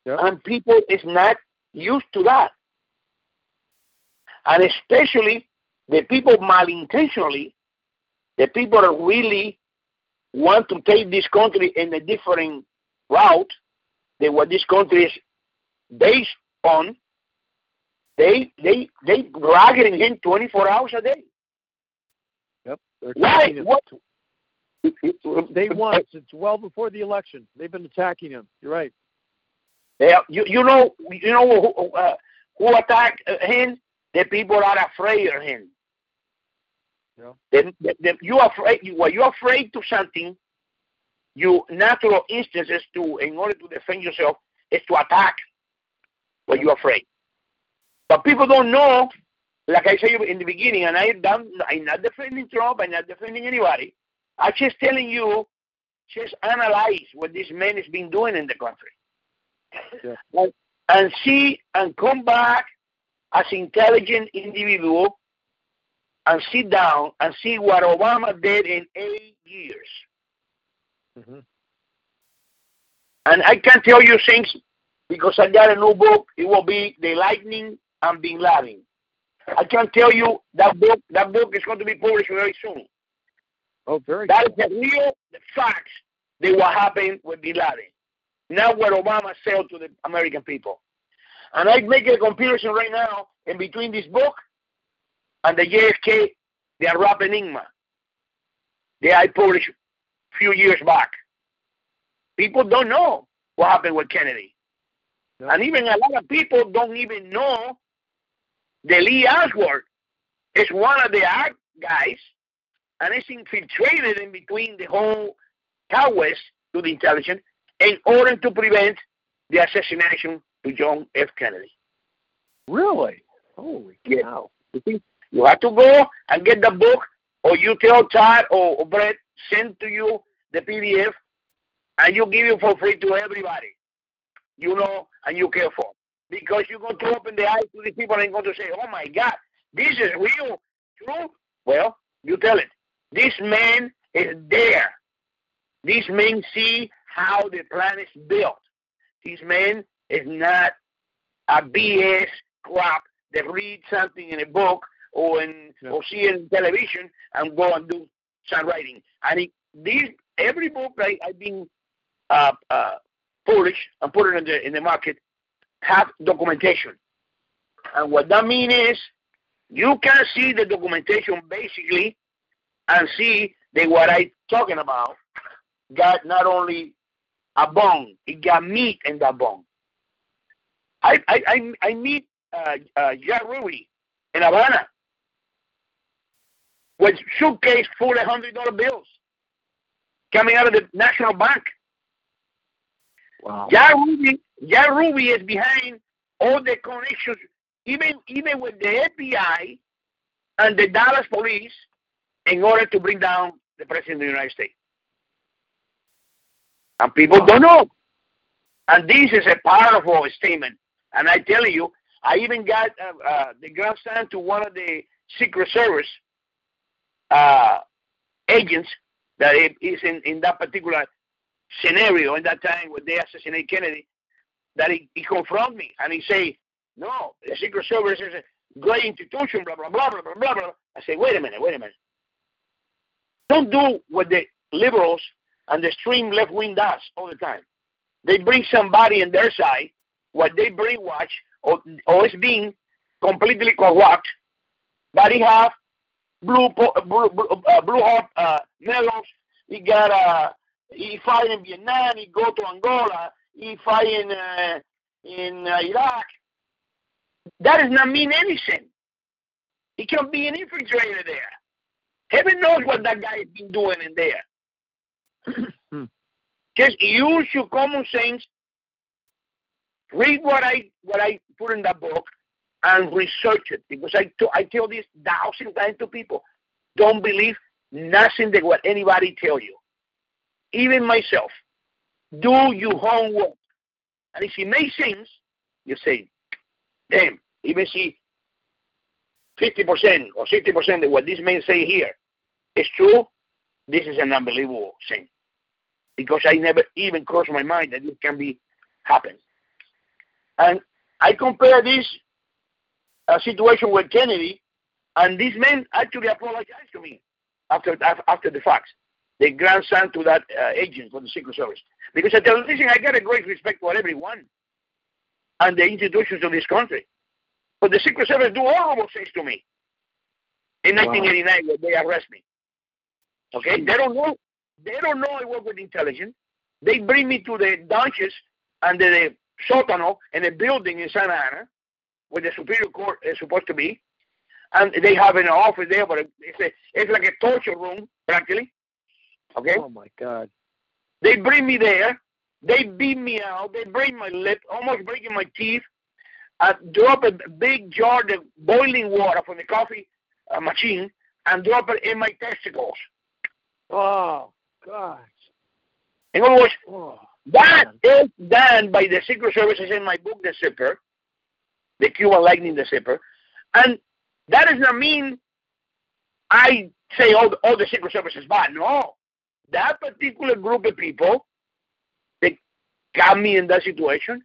Yep. And people is not used to that. And especially the people malintentionally, the people that really want to take this country in a different route than what this country is based on, they they they dragging him 24 hours a day. Yep. Why? him. What? Day one. It's well before the election. They've been attacking him. You're right. Yeah, you you know you know who uh, who attacked him? The people are afraid of him. Yeah. Then, then you afraid. You, when you're afraid to something, your natural instinct is to, in order to defend yourself, is to attack. When you're afraid, but people don't know. Like I said in the beginning, and I am I'm not defending Trump. I'm not defending anybody. I'm just telling you, just analyze what this man has been doing in the country. Yeah. And, and see and come back as intelligent individual and sit down and see what Obama did in eight years. Mm-hmm. And I can tell you things because I got a new book. It will be The Lightning and Bin Laden. I can tell you that book. That book is going to be published very soon. Oh, very. That is the real facts that what happened with Bin Laden. Not what Obama said to the American people. And I make a comparison right now in between this book and the JFK, the Arab Enigma, that I published a few years back. People don't know what happened with Kennedy. No. And even a lot of people don't even know that Lee Oswald is one of the guys and is infiltrated in between the whole West to the intelligence in order to prevent the assassination to John F. Kennedy. Really? Holy cow. Yeah. You have to go and get the book, or you tell Todd or, or Brett, send to you the PDF, and you give it for free to everybody. You know, and you care for. Because you're going to open the eyes to these people and going to say, oh my God, this is real, true. Well, you tell it. This man is there. These men see how the planet is built. These men is not a BS crap that read something in a book or in yeah. or see it in television and go and do some writing. It, these every book I, I've been uh, uh, published and put it in the in the market have documentation. And what that means is you can see the documentation basically and see that what I'm talking about got not only a bone, it got meat in that bone. I I I, I meet uh, uh, Jack Ruby in Havana with suitcase full of hundred dollar bills coming out of the National Bank. Wow. Jack Ruby, Jack Ruby is behind all the connections, even even with the FBI and the Dallas police, in order to bring down the president of the United States. And people don't know. And this is a powerful statement. And I tell you, I even got uh, uh, the grandson to one of the Secret Service uh, agents that is in, in that particular scenario in that time when they assassinated Kennedy, that he, he confront me and he say, no, the Secret Service is a great institution, blah, blah, blah, blah, blah, blah, blah. I say, wait a minute, wait a minute. Don't do what the liberals and the extreme left wing does all the time. They bring somebody on their side, what they brainwash, or, or is being completely corrupt, but he have blue blue uh, blue heart uh, medals. He got uh, he fight in Vietnam. He go to Angola. He fight in uh, in uh, Iraq. That does not mean anything. He can be an infiltrator there. Heaven knows what that guy has been doing in there. Just use your common sense. Read what I what I put in that book and research it because I, tell this thousand times to people. Don't believe nothing that what anybody tell you. Even myself. Do your homework. And if it makes sense, you say, damn, even see 50% or 60% of what this man say here is true, this is an unbelievable thing. Because I never even crossed my mind that it can be happen. And I compare this a situation with Kennedy, and this man actually apologized to me after after the fact. The grandson to that uh, agent for the Secret Service. Because I tell listen, I got a great respect for everyone and the institutions of this country. But the Secret Service do horrible things to me. In wow. 1989, when they arrest me. Okay, they don't know. They don't know I work with intelligence. They bring me to the dungeons under the sótano in a building in Santa Ana where the Superior Court is supposed to be, and they have an office there, but it's a, it's like a torture room practically. Okay. Oh my God. They bring me there. They beat me out. They break my lip, almost breaking my teeth. I drop a big jar of boiling water from the coffee uh, machine and drop it in my testicles. Oh gosh. In other words, oh, that is done by the Secret Services in my book, The Zipper the Cuban lightning the zipper. And that does not mean I say all the, all the Secret Service is bad. No. That particular group of people, they got me in that situation.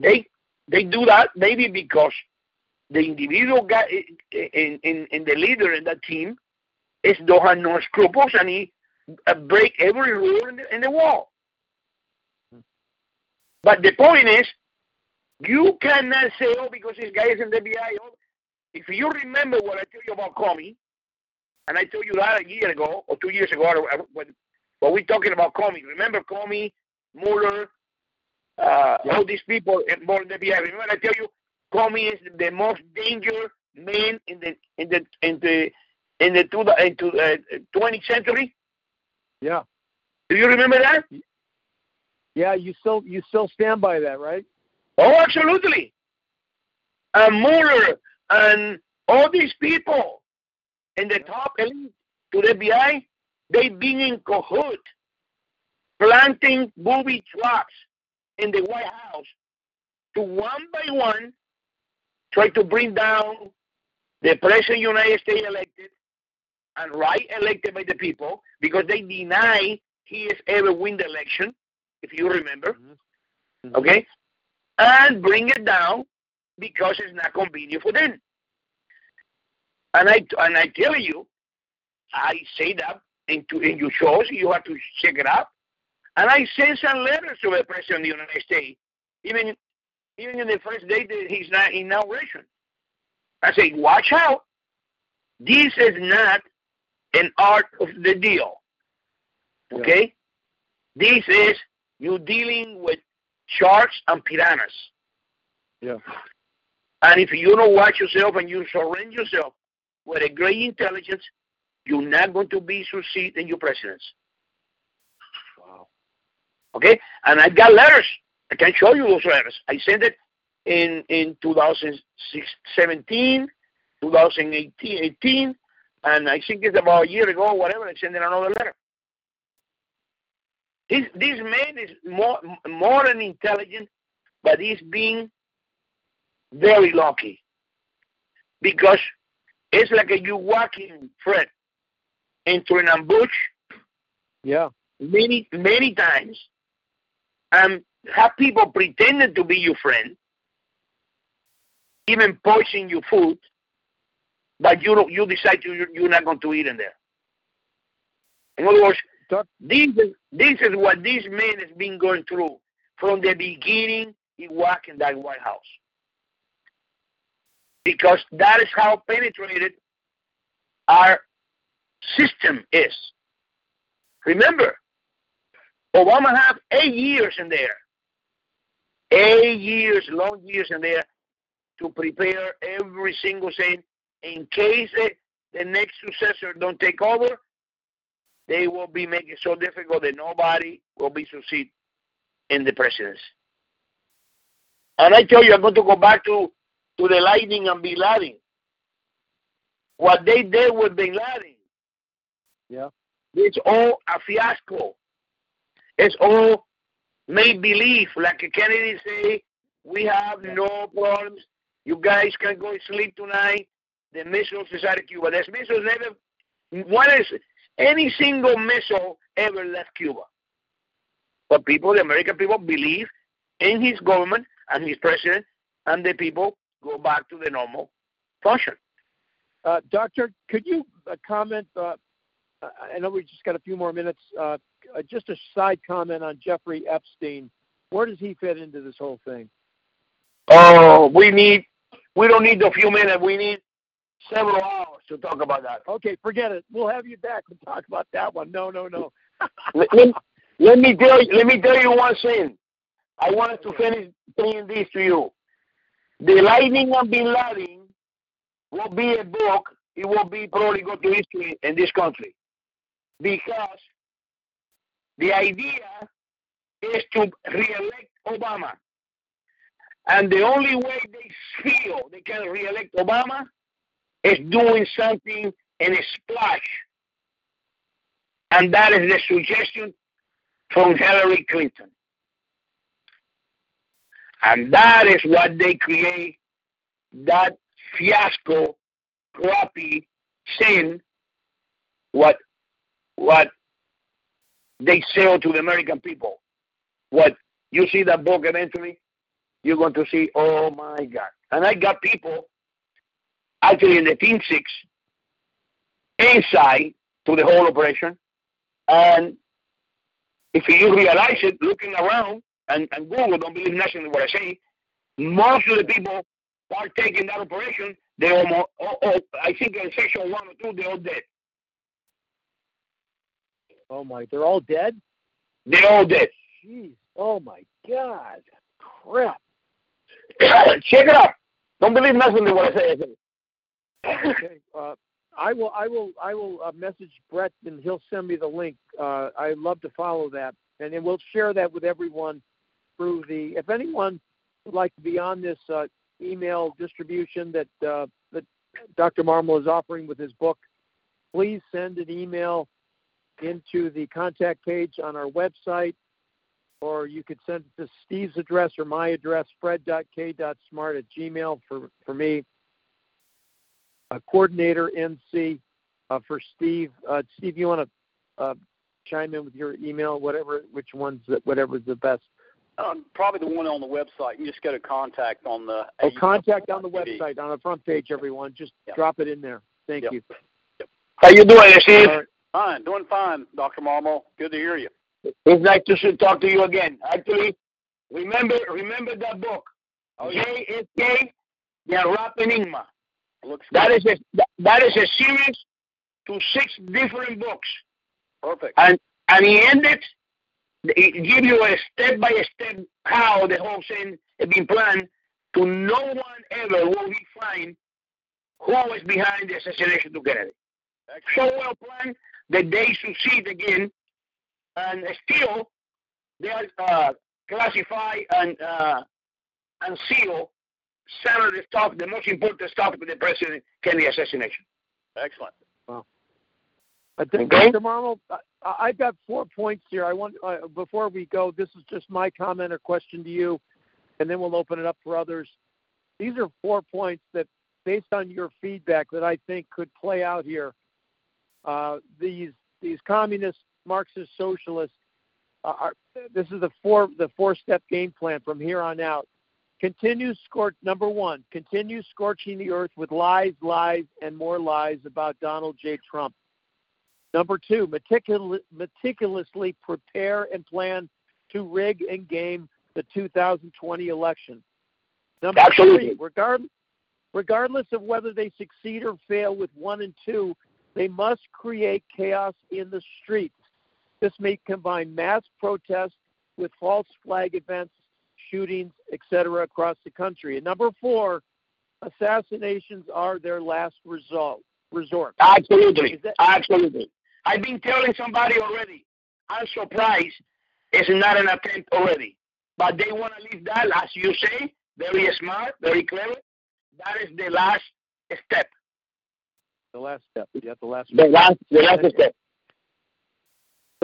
They they do that maybe because the individual guy in, in, in the leader in that team is don't have no scruples and he break every rule in the, in the wall. But the point is, you cannot say, oh, because this guy is in the FBI. Oh, if you remember what I tell you about Comey, and I told you that a year ago or two years ago, when, when we're talking about Comey, remember Comey, Mueller, uh, yeah. all these people involved in the FBI. Remember I tell you, Comey is the most dangerous man in the in the in the in the two, into uh, 20th century. Yeah. Do you remember that? Yeah, you still you still stand by that, right? Oh, absolutely. And Mueller and all these people in the top elite to the FBI, they've been in cahoots, planting booby traps in the White House to one by one try to bring down the president of the United States elected and right elected by the people because they deny he has ever win the election, if you remember. Mm-hmm. mm-hmm. Okay? And bring it down because it's not convenient for them. And I and I tell you, I say that into in your shows, you have to check it out. And I sent some letters to the President of the United States, even even in the first day that his inauguration. I say, watch out. This is not an art of the deal. Okay? Yeah. This is you dealing with sharks and piranhas. Yeah. And if you don't watch yourself and you surrender yourself with a great intelligence, you're not going to be succeed in your presidency. Okay? And I've got letters. I can show you those letters. I sent it in in 2017, 2018, and I think it's about a year ago or whatever, I sent in another letter. This this man is more more than intelligent, but he's being very lucky. Because it's like a, you walking, Fred, into an ambush. Yeah. Many many times, and have people pretending to be your friend, even poisoning your food, but you you decide you you're not going to eat in there. In other words, this is this is what this man has been going through from the beginning. He walked in that White House because that is how penetrated our system is. Remember, Obama had eight years in there. Eight years, long years in there to prepare every single thing in case the next successor don't take over, they will be making so difficult that nobody will be succeed in the presidency. And I tell you, I'm going to go back to, to the lightning and Bin Laden. What they did with Bin Laden, yeah, it's all a fiasco. It's all make believe, like Kennedy say, we have no problems. You guys can go sleep tonight. The missiles is out of Cuba. There's missiles never. What is any single missile ever left Cuba? But people, the American people, believe in his government and his president, and the people go back to the normal function. Uh, Doctor, could you uh, comment? Uh, I know we just got a few more minutes. Uh, uh, just a side comment on Jeffrey Epstein. Where does he fit into this whole thing? Oh, we need. We don't need a few minutes. We need several hours to talk about that. Okay, forget it. We'll have you back and talk about that one. No, no, no. let, let, let, me tell you. Let me tell you one thing. I wanted to finish saying this to you. The Lightning and Bin Laden will be a book. It will be probably go to history in this country because the idea is to re-elect Obama. And the only way they feel they can re-elect Obama is doing something in a splash. And that is the suggestion from Hillary Clinton. And that is what they create that fiasco, crappy sin, what what they sell to the American people, what you see that book eventually, you're going to see, oh my God. And I got people actually in the Team 6 inside to the whole operation. And if you realize it, looking around, and, and Google, don't believe nothing what I say, most of the people partaking that operation, they almost, oh, oh, I think in section one or two, they're all dead. Oh my, they're all dead? They're all dead. Jeez. Oh my God. Crap. Check it out. Don't believe nothing what I say. Okay. Uh, I will. I will. I will uh, message Brett, and he'll send me the link. Uh, I'd love to follow that, and then we'll share that with everyone through the. If anyone would like to be on this uh, email distribution that uh, that Dr. Marmol is offering with his book, please send an email into the contact page on our website, or you could send it to Steve's address or my address, fred.k.smart at gmail for, for me. Uh, coordinator NC uh, for Steve. Uh, Steve, you want to uh, chime in with your email, whatever, which one's whatever's the best. Um, probably the one on the website. You just go to contact on the. Oh, contact on the website on the front page, everyone. Just yep. drop it in there. Thank yep. you. Yep. How you doing, Steve? Fine, doing fine, Dr. Marmol. Good to hear you. It's nice to talk to you again. Actually, remember remember that book, oh, yeah. JFK, The Rap Enigma. That is a that is a series to six different books. Perfect. And and he ended. He give you a step by step how the whole thing has been planned. To no one ever will he find who was behind the assassination to Kennedy. Excellent. So well planned that they succeed again, and still they are uh, classified and uh, and seal some of the stuff, the most important stuff with the President Kennedy assassination. Excellent. Wow. I think, okay. Dr. Marmol, I, have got four points here. I want uh, before we go. This is just my comment or question to you, and then we'll open it up for others. These are four points that, based on your feedback, that I think could play out here uh, these these communist Marxist socialists are this is the four the four step game plan from here on out. Continue scorch number one, continue scorching the earth with lies, lies, and more lies about Donald J. Trump. Number two, meticul- meticulously prepare and plan to rig and game the 2020 election. Number Absolutely. three, regard, regardless of whether they succeed or fail with one and two, they must create chaos in the streets. This may combine mass protests with false flag events, shootings, etc., across the country. And number four, assassinations are their last result, resort. Absolutely. That- Absolutely. I've been telling somebody already. I'm surprised it's not an attempt already. But they want to leave that, as you say, very smart, very clever. That is the last step. The last step. Yeah, the last. The last. The last step.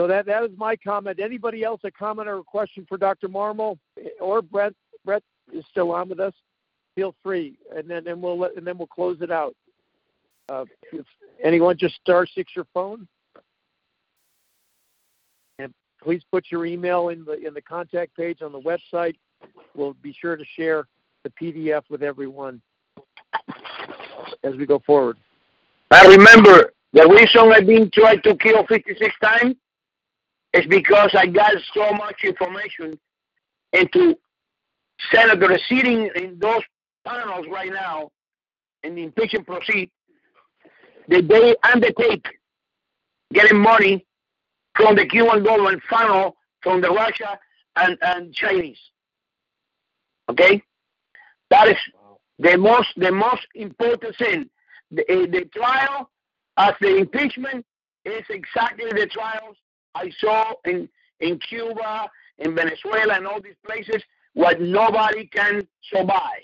So that that is my comment. Anybody else a comment or a question for Dr. Marmol or Brett? Brett is still on with us. Feel free, and then and we'll let, and then we'll close it out. Uh, if anyone just star six your phone, and please put your email in the in the contact page on the website. We'll be sure to share the PDF with everyone as we go forward. I remember the reason I've been trying to kill 56 times is because I got so much information into senators sitting in those panels right now in the impeachment proceed that they undertake getting money from the Cuban government funnel from the Russia and, and Chinese. Okay? That is the most the most important thing the, eh, the trial as the impeachment is exactly the trials I saw in, in Cuba, in Venezuela, and all these places what nobody can survive.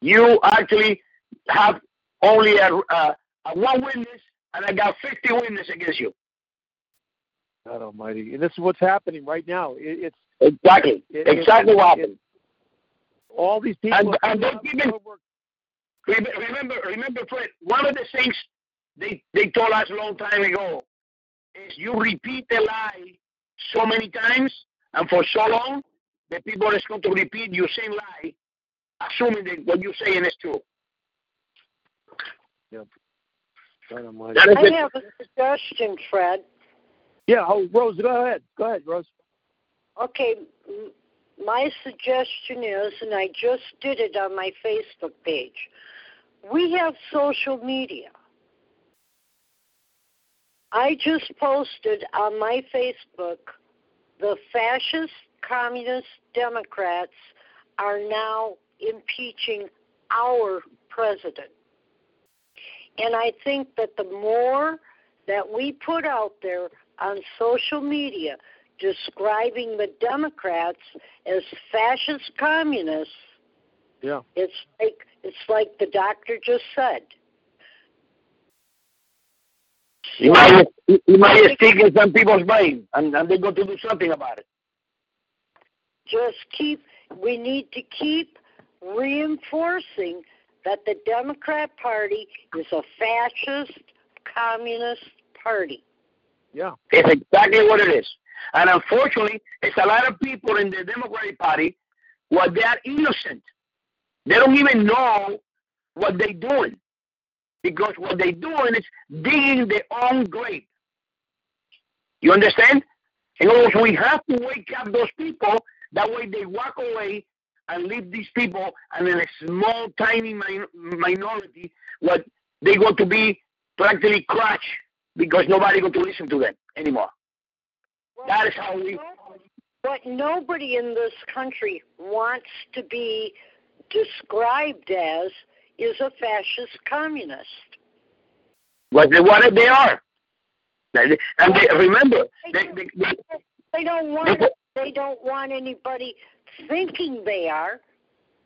You actually have only a, a, a one witness, and I got 50 witnesses against you. God Almighty! And this is what's happening right now. It, it's exactly it, exactly it, what happened. all these people and, and even Remember, remember, Fred. One of the things they they told us a long time ago is you repeat a lie so many times and for so long the people that's going to repeat your same lie, assuming that what you're saying is true. Yep. I have a suggestion, Fred. Yeah, oh, Rose, go ahead. Go ahead, Rose. Okay, my suggestion is, and I just did it on my Facebook page, we have social media. I just posted on my Facebook the fascist communist Democrats are now impeaching our president. And I think that the more that we put out there on social media describing the Democrats as fascist communists, yeah. It's like it's like the doctor just said. You might, you might stick in some people's brain, and, and they're going to do something about it. Just keep. We need to keep reinforcing that the Democrat Party is a fascist, communist party. Yeah. It's exactly what it is. And unfortunately, it's a lot of people in the Democratic Party who are that innocent. They don't even know what they're doing. Because what they're doing is digging their own grave. You understand? In other words, we have to wake up those people. That way they walk away and leave these people and in a small, tiny min- minority what they're going to be practically crushed because nobody going to listen to them anymore. Well, that is how we. But nobody in this country wants to be described as is a fascist communist. What they, what they are. And they, remember, they, they, they, they don't want they don't want anybody thinking they are.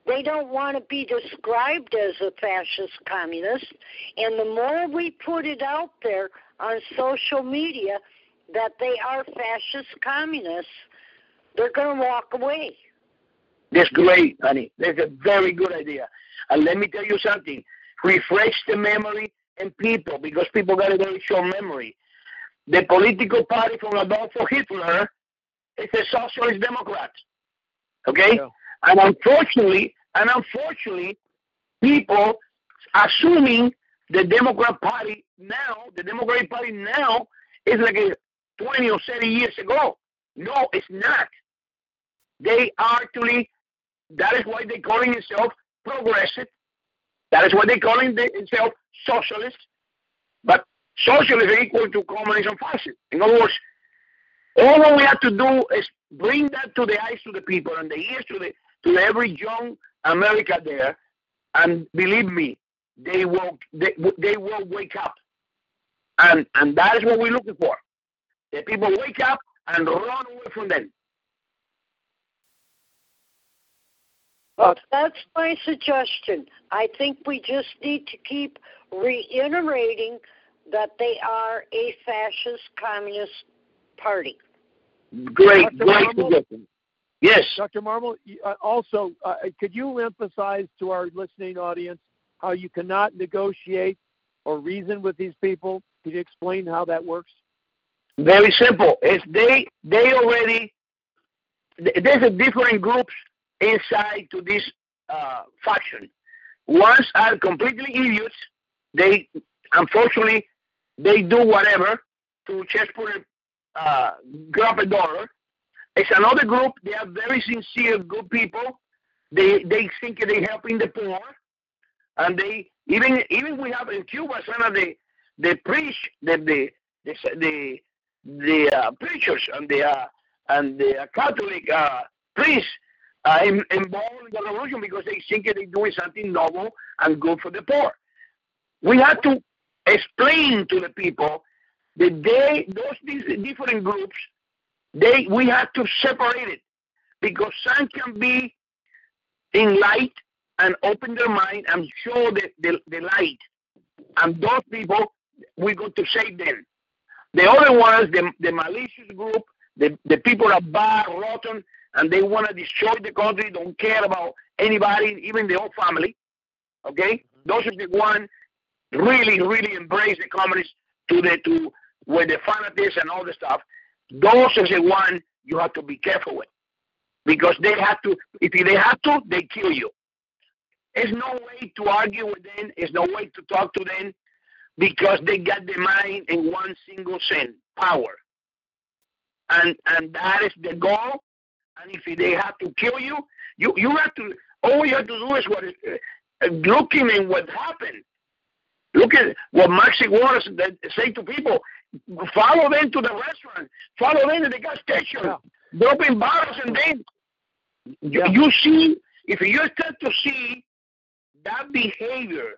They don't want to be described as a fascist communist. And the more we put it out there on social media that they are fascist communists, they're going to walk away. That's great, honey. That's a very good idea. And let me tell you something. Refresh the memory and people because people got a very short memory. The political party from Adolfo Hitler is a socialist democrat. Okay? Yeah. And unfortunately, and unfortunately, people assuming the Democrat Party now, the Democratic Party now is like a 20 or 30 years ago. No, it's not. They are actually, that is why they're calling themselves progressive. That is what they're calling themselves socialist. But socialism is equal to communism fascism. In other words, all we have to do is bring that to the eyes to the people and the ears to the to every young America there, and believe me, they will they, they will wake up, and and that is what we're looking for. The people wake up and run away from them. Well, that's my suggestion. I think we just need to keep reiterating that they are a fascist communist party. Great, Dr. great Marmol, suggestion. Yes. Dr. Marmol, uh, also, uh, could you emphasize to our listening audience how you cannot negotiate or reason with these people? Could you explain how that works? Very simple. It's they they already there's a different groups inside to this uh, faction. Ones are completely idiots. They unfortunately they do whatever to just put a uh, grab a dollar. It's another group. They are very sincere, good people. They they think they're helping the poor, and they even even we have in Cuba some of the the preach the the the the, the uh, preachers and the uh, and the Catholic uh, priests uh, involved in the revolution because they think they're doing something noble and good for the poor. We have to explain to the people that they, those different groups, they we have to separate it because some can be in light and open their mind and show the, the, the light. And those people, we're going to save them. The other ones, the, the malicious group, the, the people are bad, rotten, and they want to destroy the country, don't care about anybody, even their own family. Okay? Those are the ones really, really embrace the communists to the to where the fanatics and all the stuff. Those are the ones you have to be careful with. because they have to. If they have to, they kill you. There's no way to argue with them. There's no way to talk to them because they got the mind in one single sin, power. And and that is the goal. And if they have to kill you, you you have to. All you have to do is what uh, looking at what happened. Look at what Maxi Waters say to people. Follow them to the restaurant. Follow them to the gas station. Yeah. Dropping bottles and then yeah. you see if you start to see that behavior,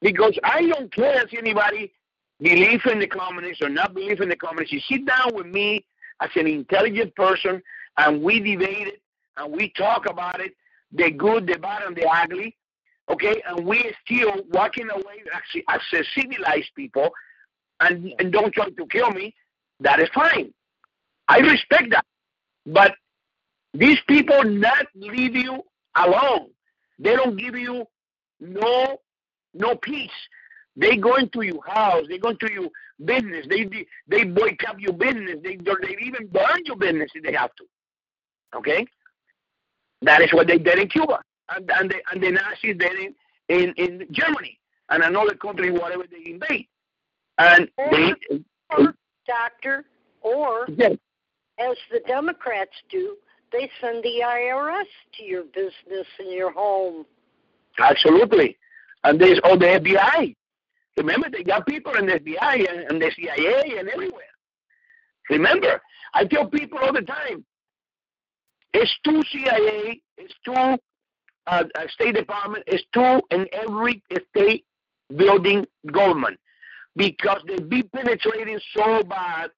because I don't care if anybody believe in the communists or not believe in the communists. You sit down with me as an intelligent person and we debate it and we talk about it, the good, the bad, and the ugly. Okay, and we are still walking away as, as a civilized people and, and don't try to kill me. That is fine. I respect that. But these people not leave you alone. They don't give you no no peace. They go into your house. They go into your business. They they boycott your business. They they even burn your business if they have to. Okay, that is what they did in Cuba, and and the, and the Nazis did in, in in Germany and another country whatever they invade, and or, they. Or, doctor, or yes. as the Democrats do, they send the IRS to your business and your home. Absolutely. And there's all the FBI. Remember, they got people in the FBI and, and the CIA and everywhere. Remember, I tell people all the time, it's two CIA, it's two uh, uh, State Department, it's two in every state building government because they be penetrating so bad.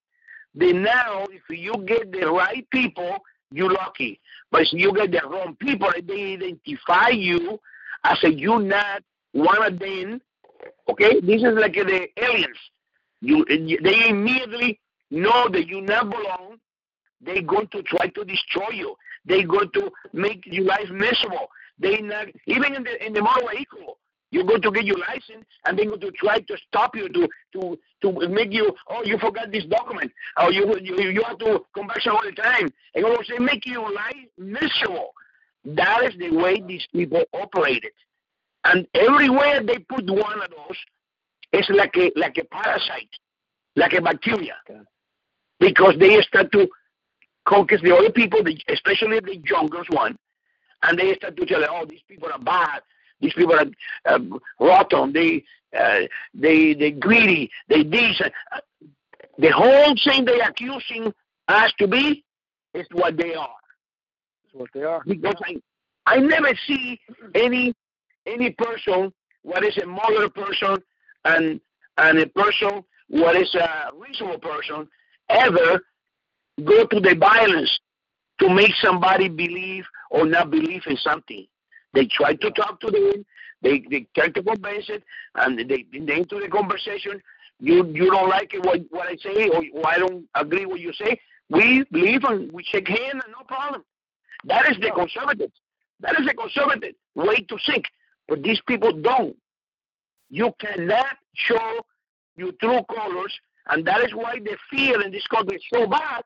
They now, if you get the right people, you're lucky. But if you get the wrong people, they identify you as a you not one of them. Okay, this is like the aliens. You, they immediately know that you not belong. They're going to try to destroy you. They're going to make your life miserable. They not even in the in the motor vehicle. You go to get your license, and they're going to try to stop you to to to make you. Oh, you forgot this document. Oh, you you, you have to come back all the time, and all sudden make your life miserable. That is the way these people operated. And everywhere they put one of those, it's like a like a parasite, like a bacteria, because they start to conquer the other people, especially the youngest one, and they start to tell, oh, these people are bad, these people are uh, rotten, they uh, they they greedy, they this. Uh, the whole thing they accusing us to be is what they are. It's what they are. Because I I never see any any person what is a moral person and and a person what is a reasonable person ever go to the violence to make somebody believe or not believe in something. They try to talk to them, they they try to convince it, and they into the conversation. You you don't like it what what I say or, or I don't agree what you say. We believe and we shake hands and no problem. That is the conservative. That is the conservative way to think. But these people don't. You cannot show your true colors, and that is why the fear in this country is so bad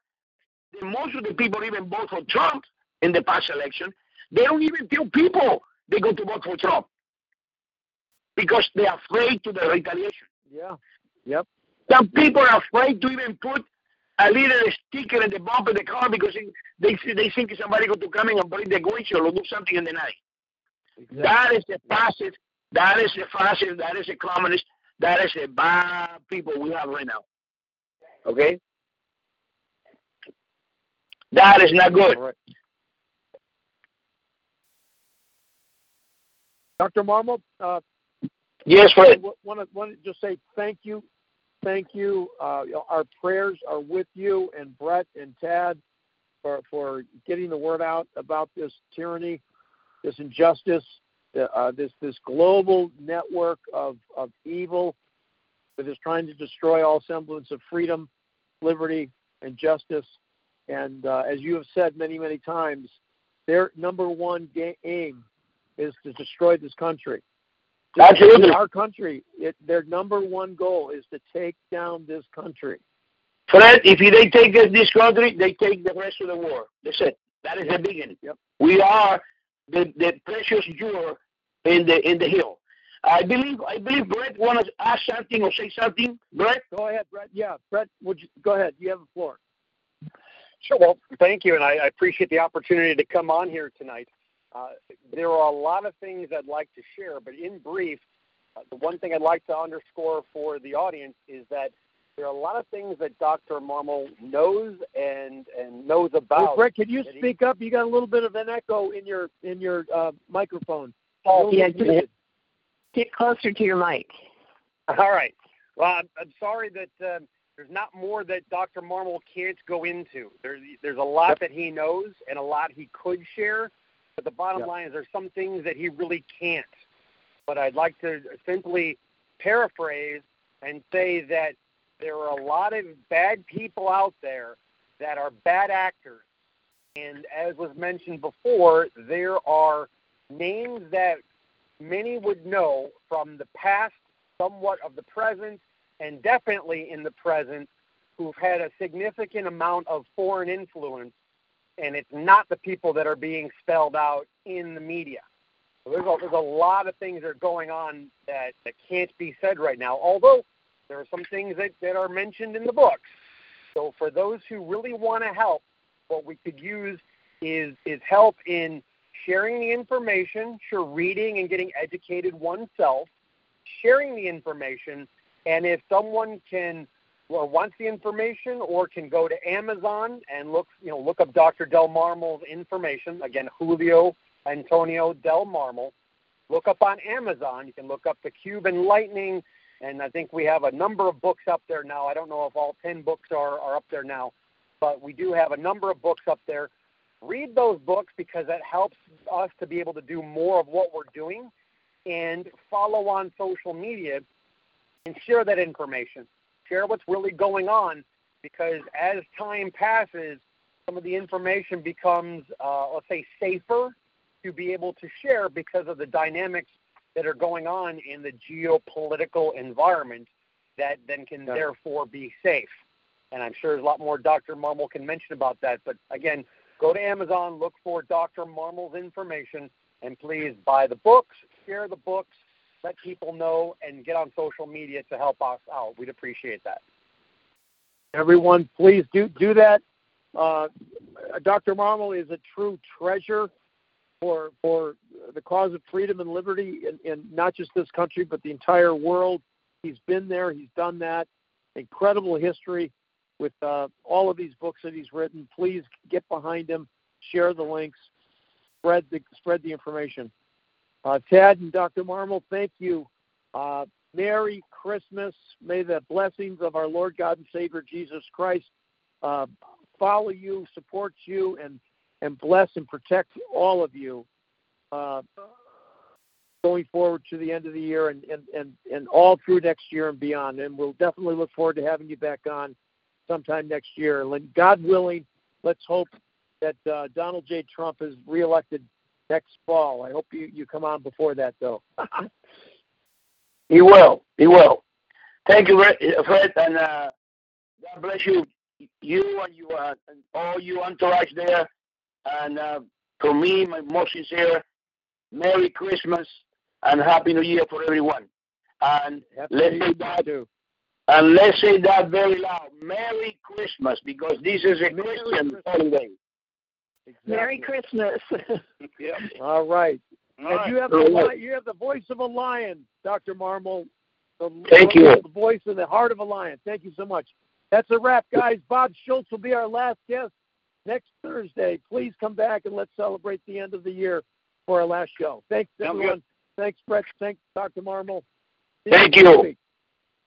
that most of the people even vote for Trump in the past election. They don't even tell people they go to vote for Trump because they're afraid to the retaliation. Yeah. Yep. Some people are afraid to even put a little sticker in the bumper of the car because they they think somebody going to come in and break the windshield or do something in the night. Exactly. That is the fascist. That is the fascist. That is the communist. That is the bad people we have right now. Okay? That is not good. Right. Dr. Marmol, uh, yes, Fred. Want to, want to just say thank you, thank you. Uh, our prayers are with you and Brett and Tad for for getting the word out about this tyranny this injustice, uh, this this global network of, of evil that is trying to destroy all semblance of freedom, liberty, and justice. And uh, as you have said many, many times, their number one ga- aim is to destroy this country. Absolutely. Our country, it, their number one goal is to take down this country. Fred, if they take this country, they take the rest of the world. That's it. That is the beginning. Yep. We are the, the precious jewel in the in the hill. I believe I believe Brett want to ask something or say something. Brett, go ahead, Brett. Yeah, Brett, would you go ahead? You have the floor. Sure. Well, thank you, and I, I appreciate the opportunity to come on here tonight. Uh, there are a lot of things I'd like to share, but in brief, uh, the one thing I'd like to underscore for the audience is that there are a lot of things that Dr. Marmol knows and and knows about. Hey, Brett, can you speak he, up? You got a little bit of an echo in your in your uh, microphone. Oh, yeah, get, get closer to your mic. All right. Well, I'm, I'm sorry that um, there's not more that Dr. Marmol can't go into. There's there's a lot yep. that he knows and a lot he could share, but the bottom yep. line is there's some things that he really can't. But I'd like to simply paraphrase and say that there are a lot of bad people out there that are bad actors. And as was mentioned before, there are names that many would know from the past, somewhat of the present, and definitely in the present, who've had a significant amount of foreign influence. And it's not the people that are being spelled out in the media. So there's a, there's a lot of things that are going on that, that can't be said right now. Although there are some things that, that are mentioned in the books. So for those who really want to help, what we could use is is help in sharing the information, sure, reading and getting educated oneself, sharing the information, and if someone can or wants the information or can go to Amazon and look, you know, look up Dr. Del Marmol's information. Again, Julio Antonio Del Marmol. Look up on Amazon. You can look up the Cuban Lightning and I think we have a number of books up there now. I don't know if all 10 books are, are up there now, but we do have a number of books up there. Read those books because that helps us to be able to do more of what we're doing and follow on social media and share that information. Share what's really going on because as time passes, some of the information becomes, uh, let's say, safer to be able to share because of the dynamics that are going on in the geopolitical environment that then can yeah. therefore be safe. And I'm sure there's a lot more Dr. Marmol can mention about that. But again, go to Amazon, look for Dr. Marmol's information, and please buy the books, share the books, let people know, and get on social media to help us out. We'd appreciate that. Everyone, please do do that. Uh, Dr. Marmol is a true treasure for for the cause of freedom and liberty in, in not just this country but the entire world. He's been there. He's done that. Incredible history with uh, all of these books that he's written. Please get behind him. Share the links. Spread the spread the information. Uh, Ted and Dr. Marmol, thank you. Uh, Merry Christmas. May the blessings of our Lord God and Savior Jesus Christ uh, follow you, support you, and and bless and protect all of you uh, going forward to the end of the year and, and, and, and all through next year and beyond. And we'll definitely look forward to having you back on sometime next year. And God willing, let's hope that uh, Donald J. Trump is reelected next fall. I hope you, you come on before that, though. he will. He will. Thank you, Fred, and uh, God bless you, you and you, uh, and all you entourage there. And uh, for me, my most sincere Merry Christmas and Happy New Year for everyone. And Happy let's say that too. And let's say that very loud. Merry Christmas, because this is a Merry Christian holiday. Exactly. Merry Christmas. yeah. All right. All and right. you have the you have the voice of a lion, Dr. Marmol. The, Thank the, you. The voice and the heart of a lion. Thank you so much. That's a wrap, guys. Bob Schultz will be our last guest next Thursday. Please come back and let's celebrate the end of the year for our last show. Thanks, everyone. Thanks, Brett. Thanks, Dr. Marmol. Thank you.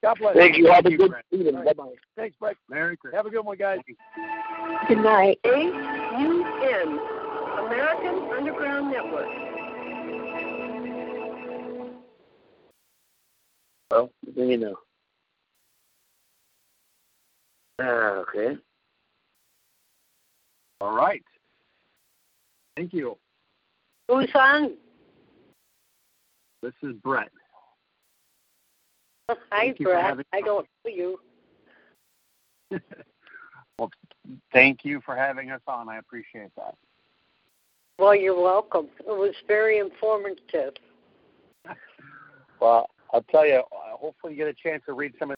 God bless. Thank you. Have a good evening. Right. Bye-bye. Thanks, Brett. Merry Christmas. Have a good one, guys. Good night. A-U-N, American Underground Network. Well, then you know. Uh, okay. All right. Thank you. Who's on? This is Brett. Hi, thank Brett. I don't know you. well, thank you for having us on. I appreciate that. Well, you're welcome. It was very informative. Well, I'll tell you. uh, Hopefully, you get a chance to read some of.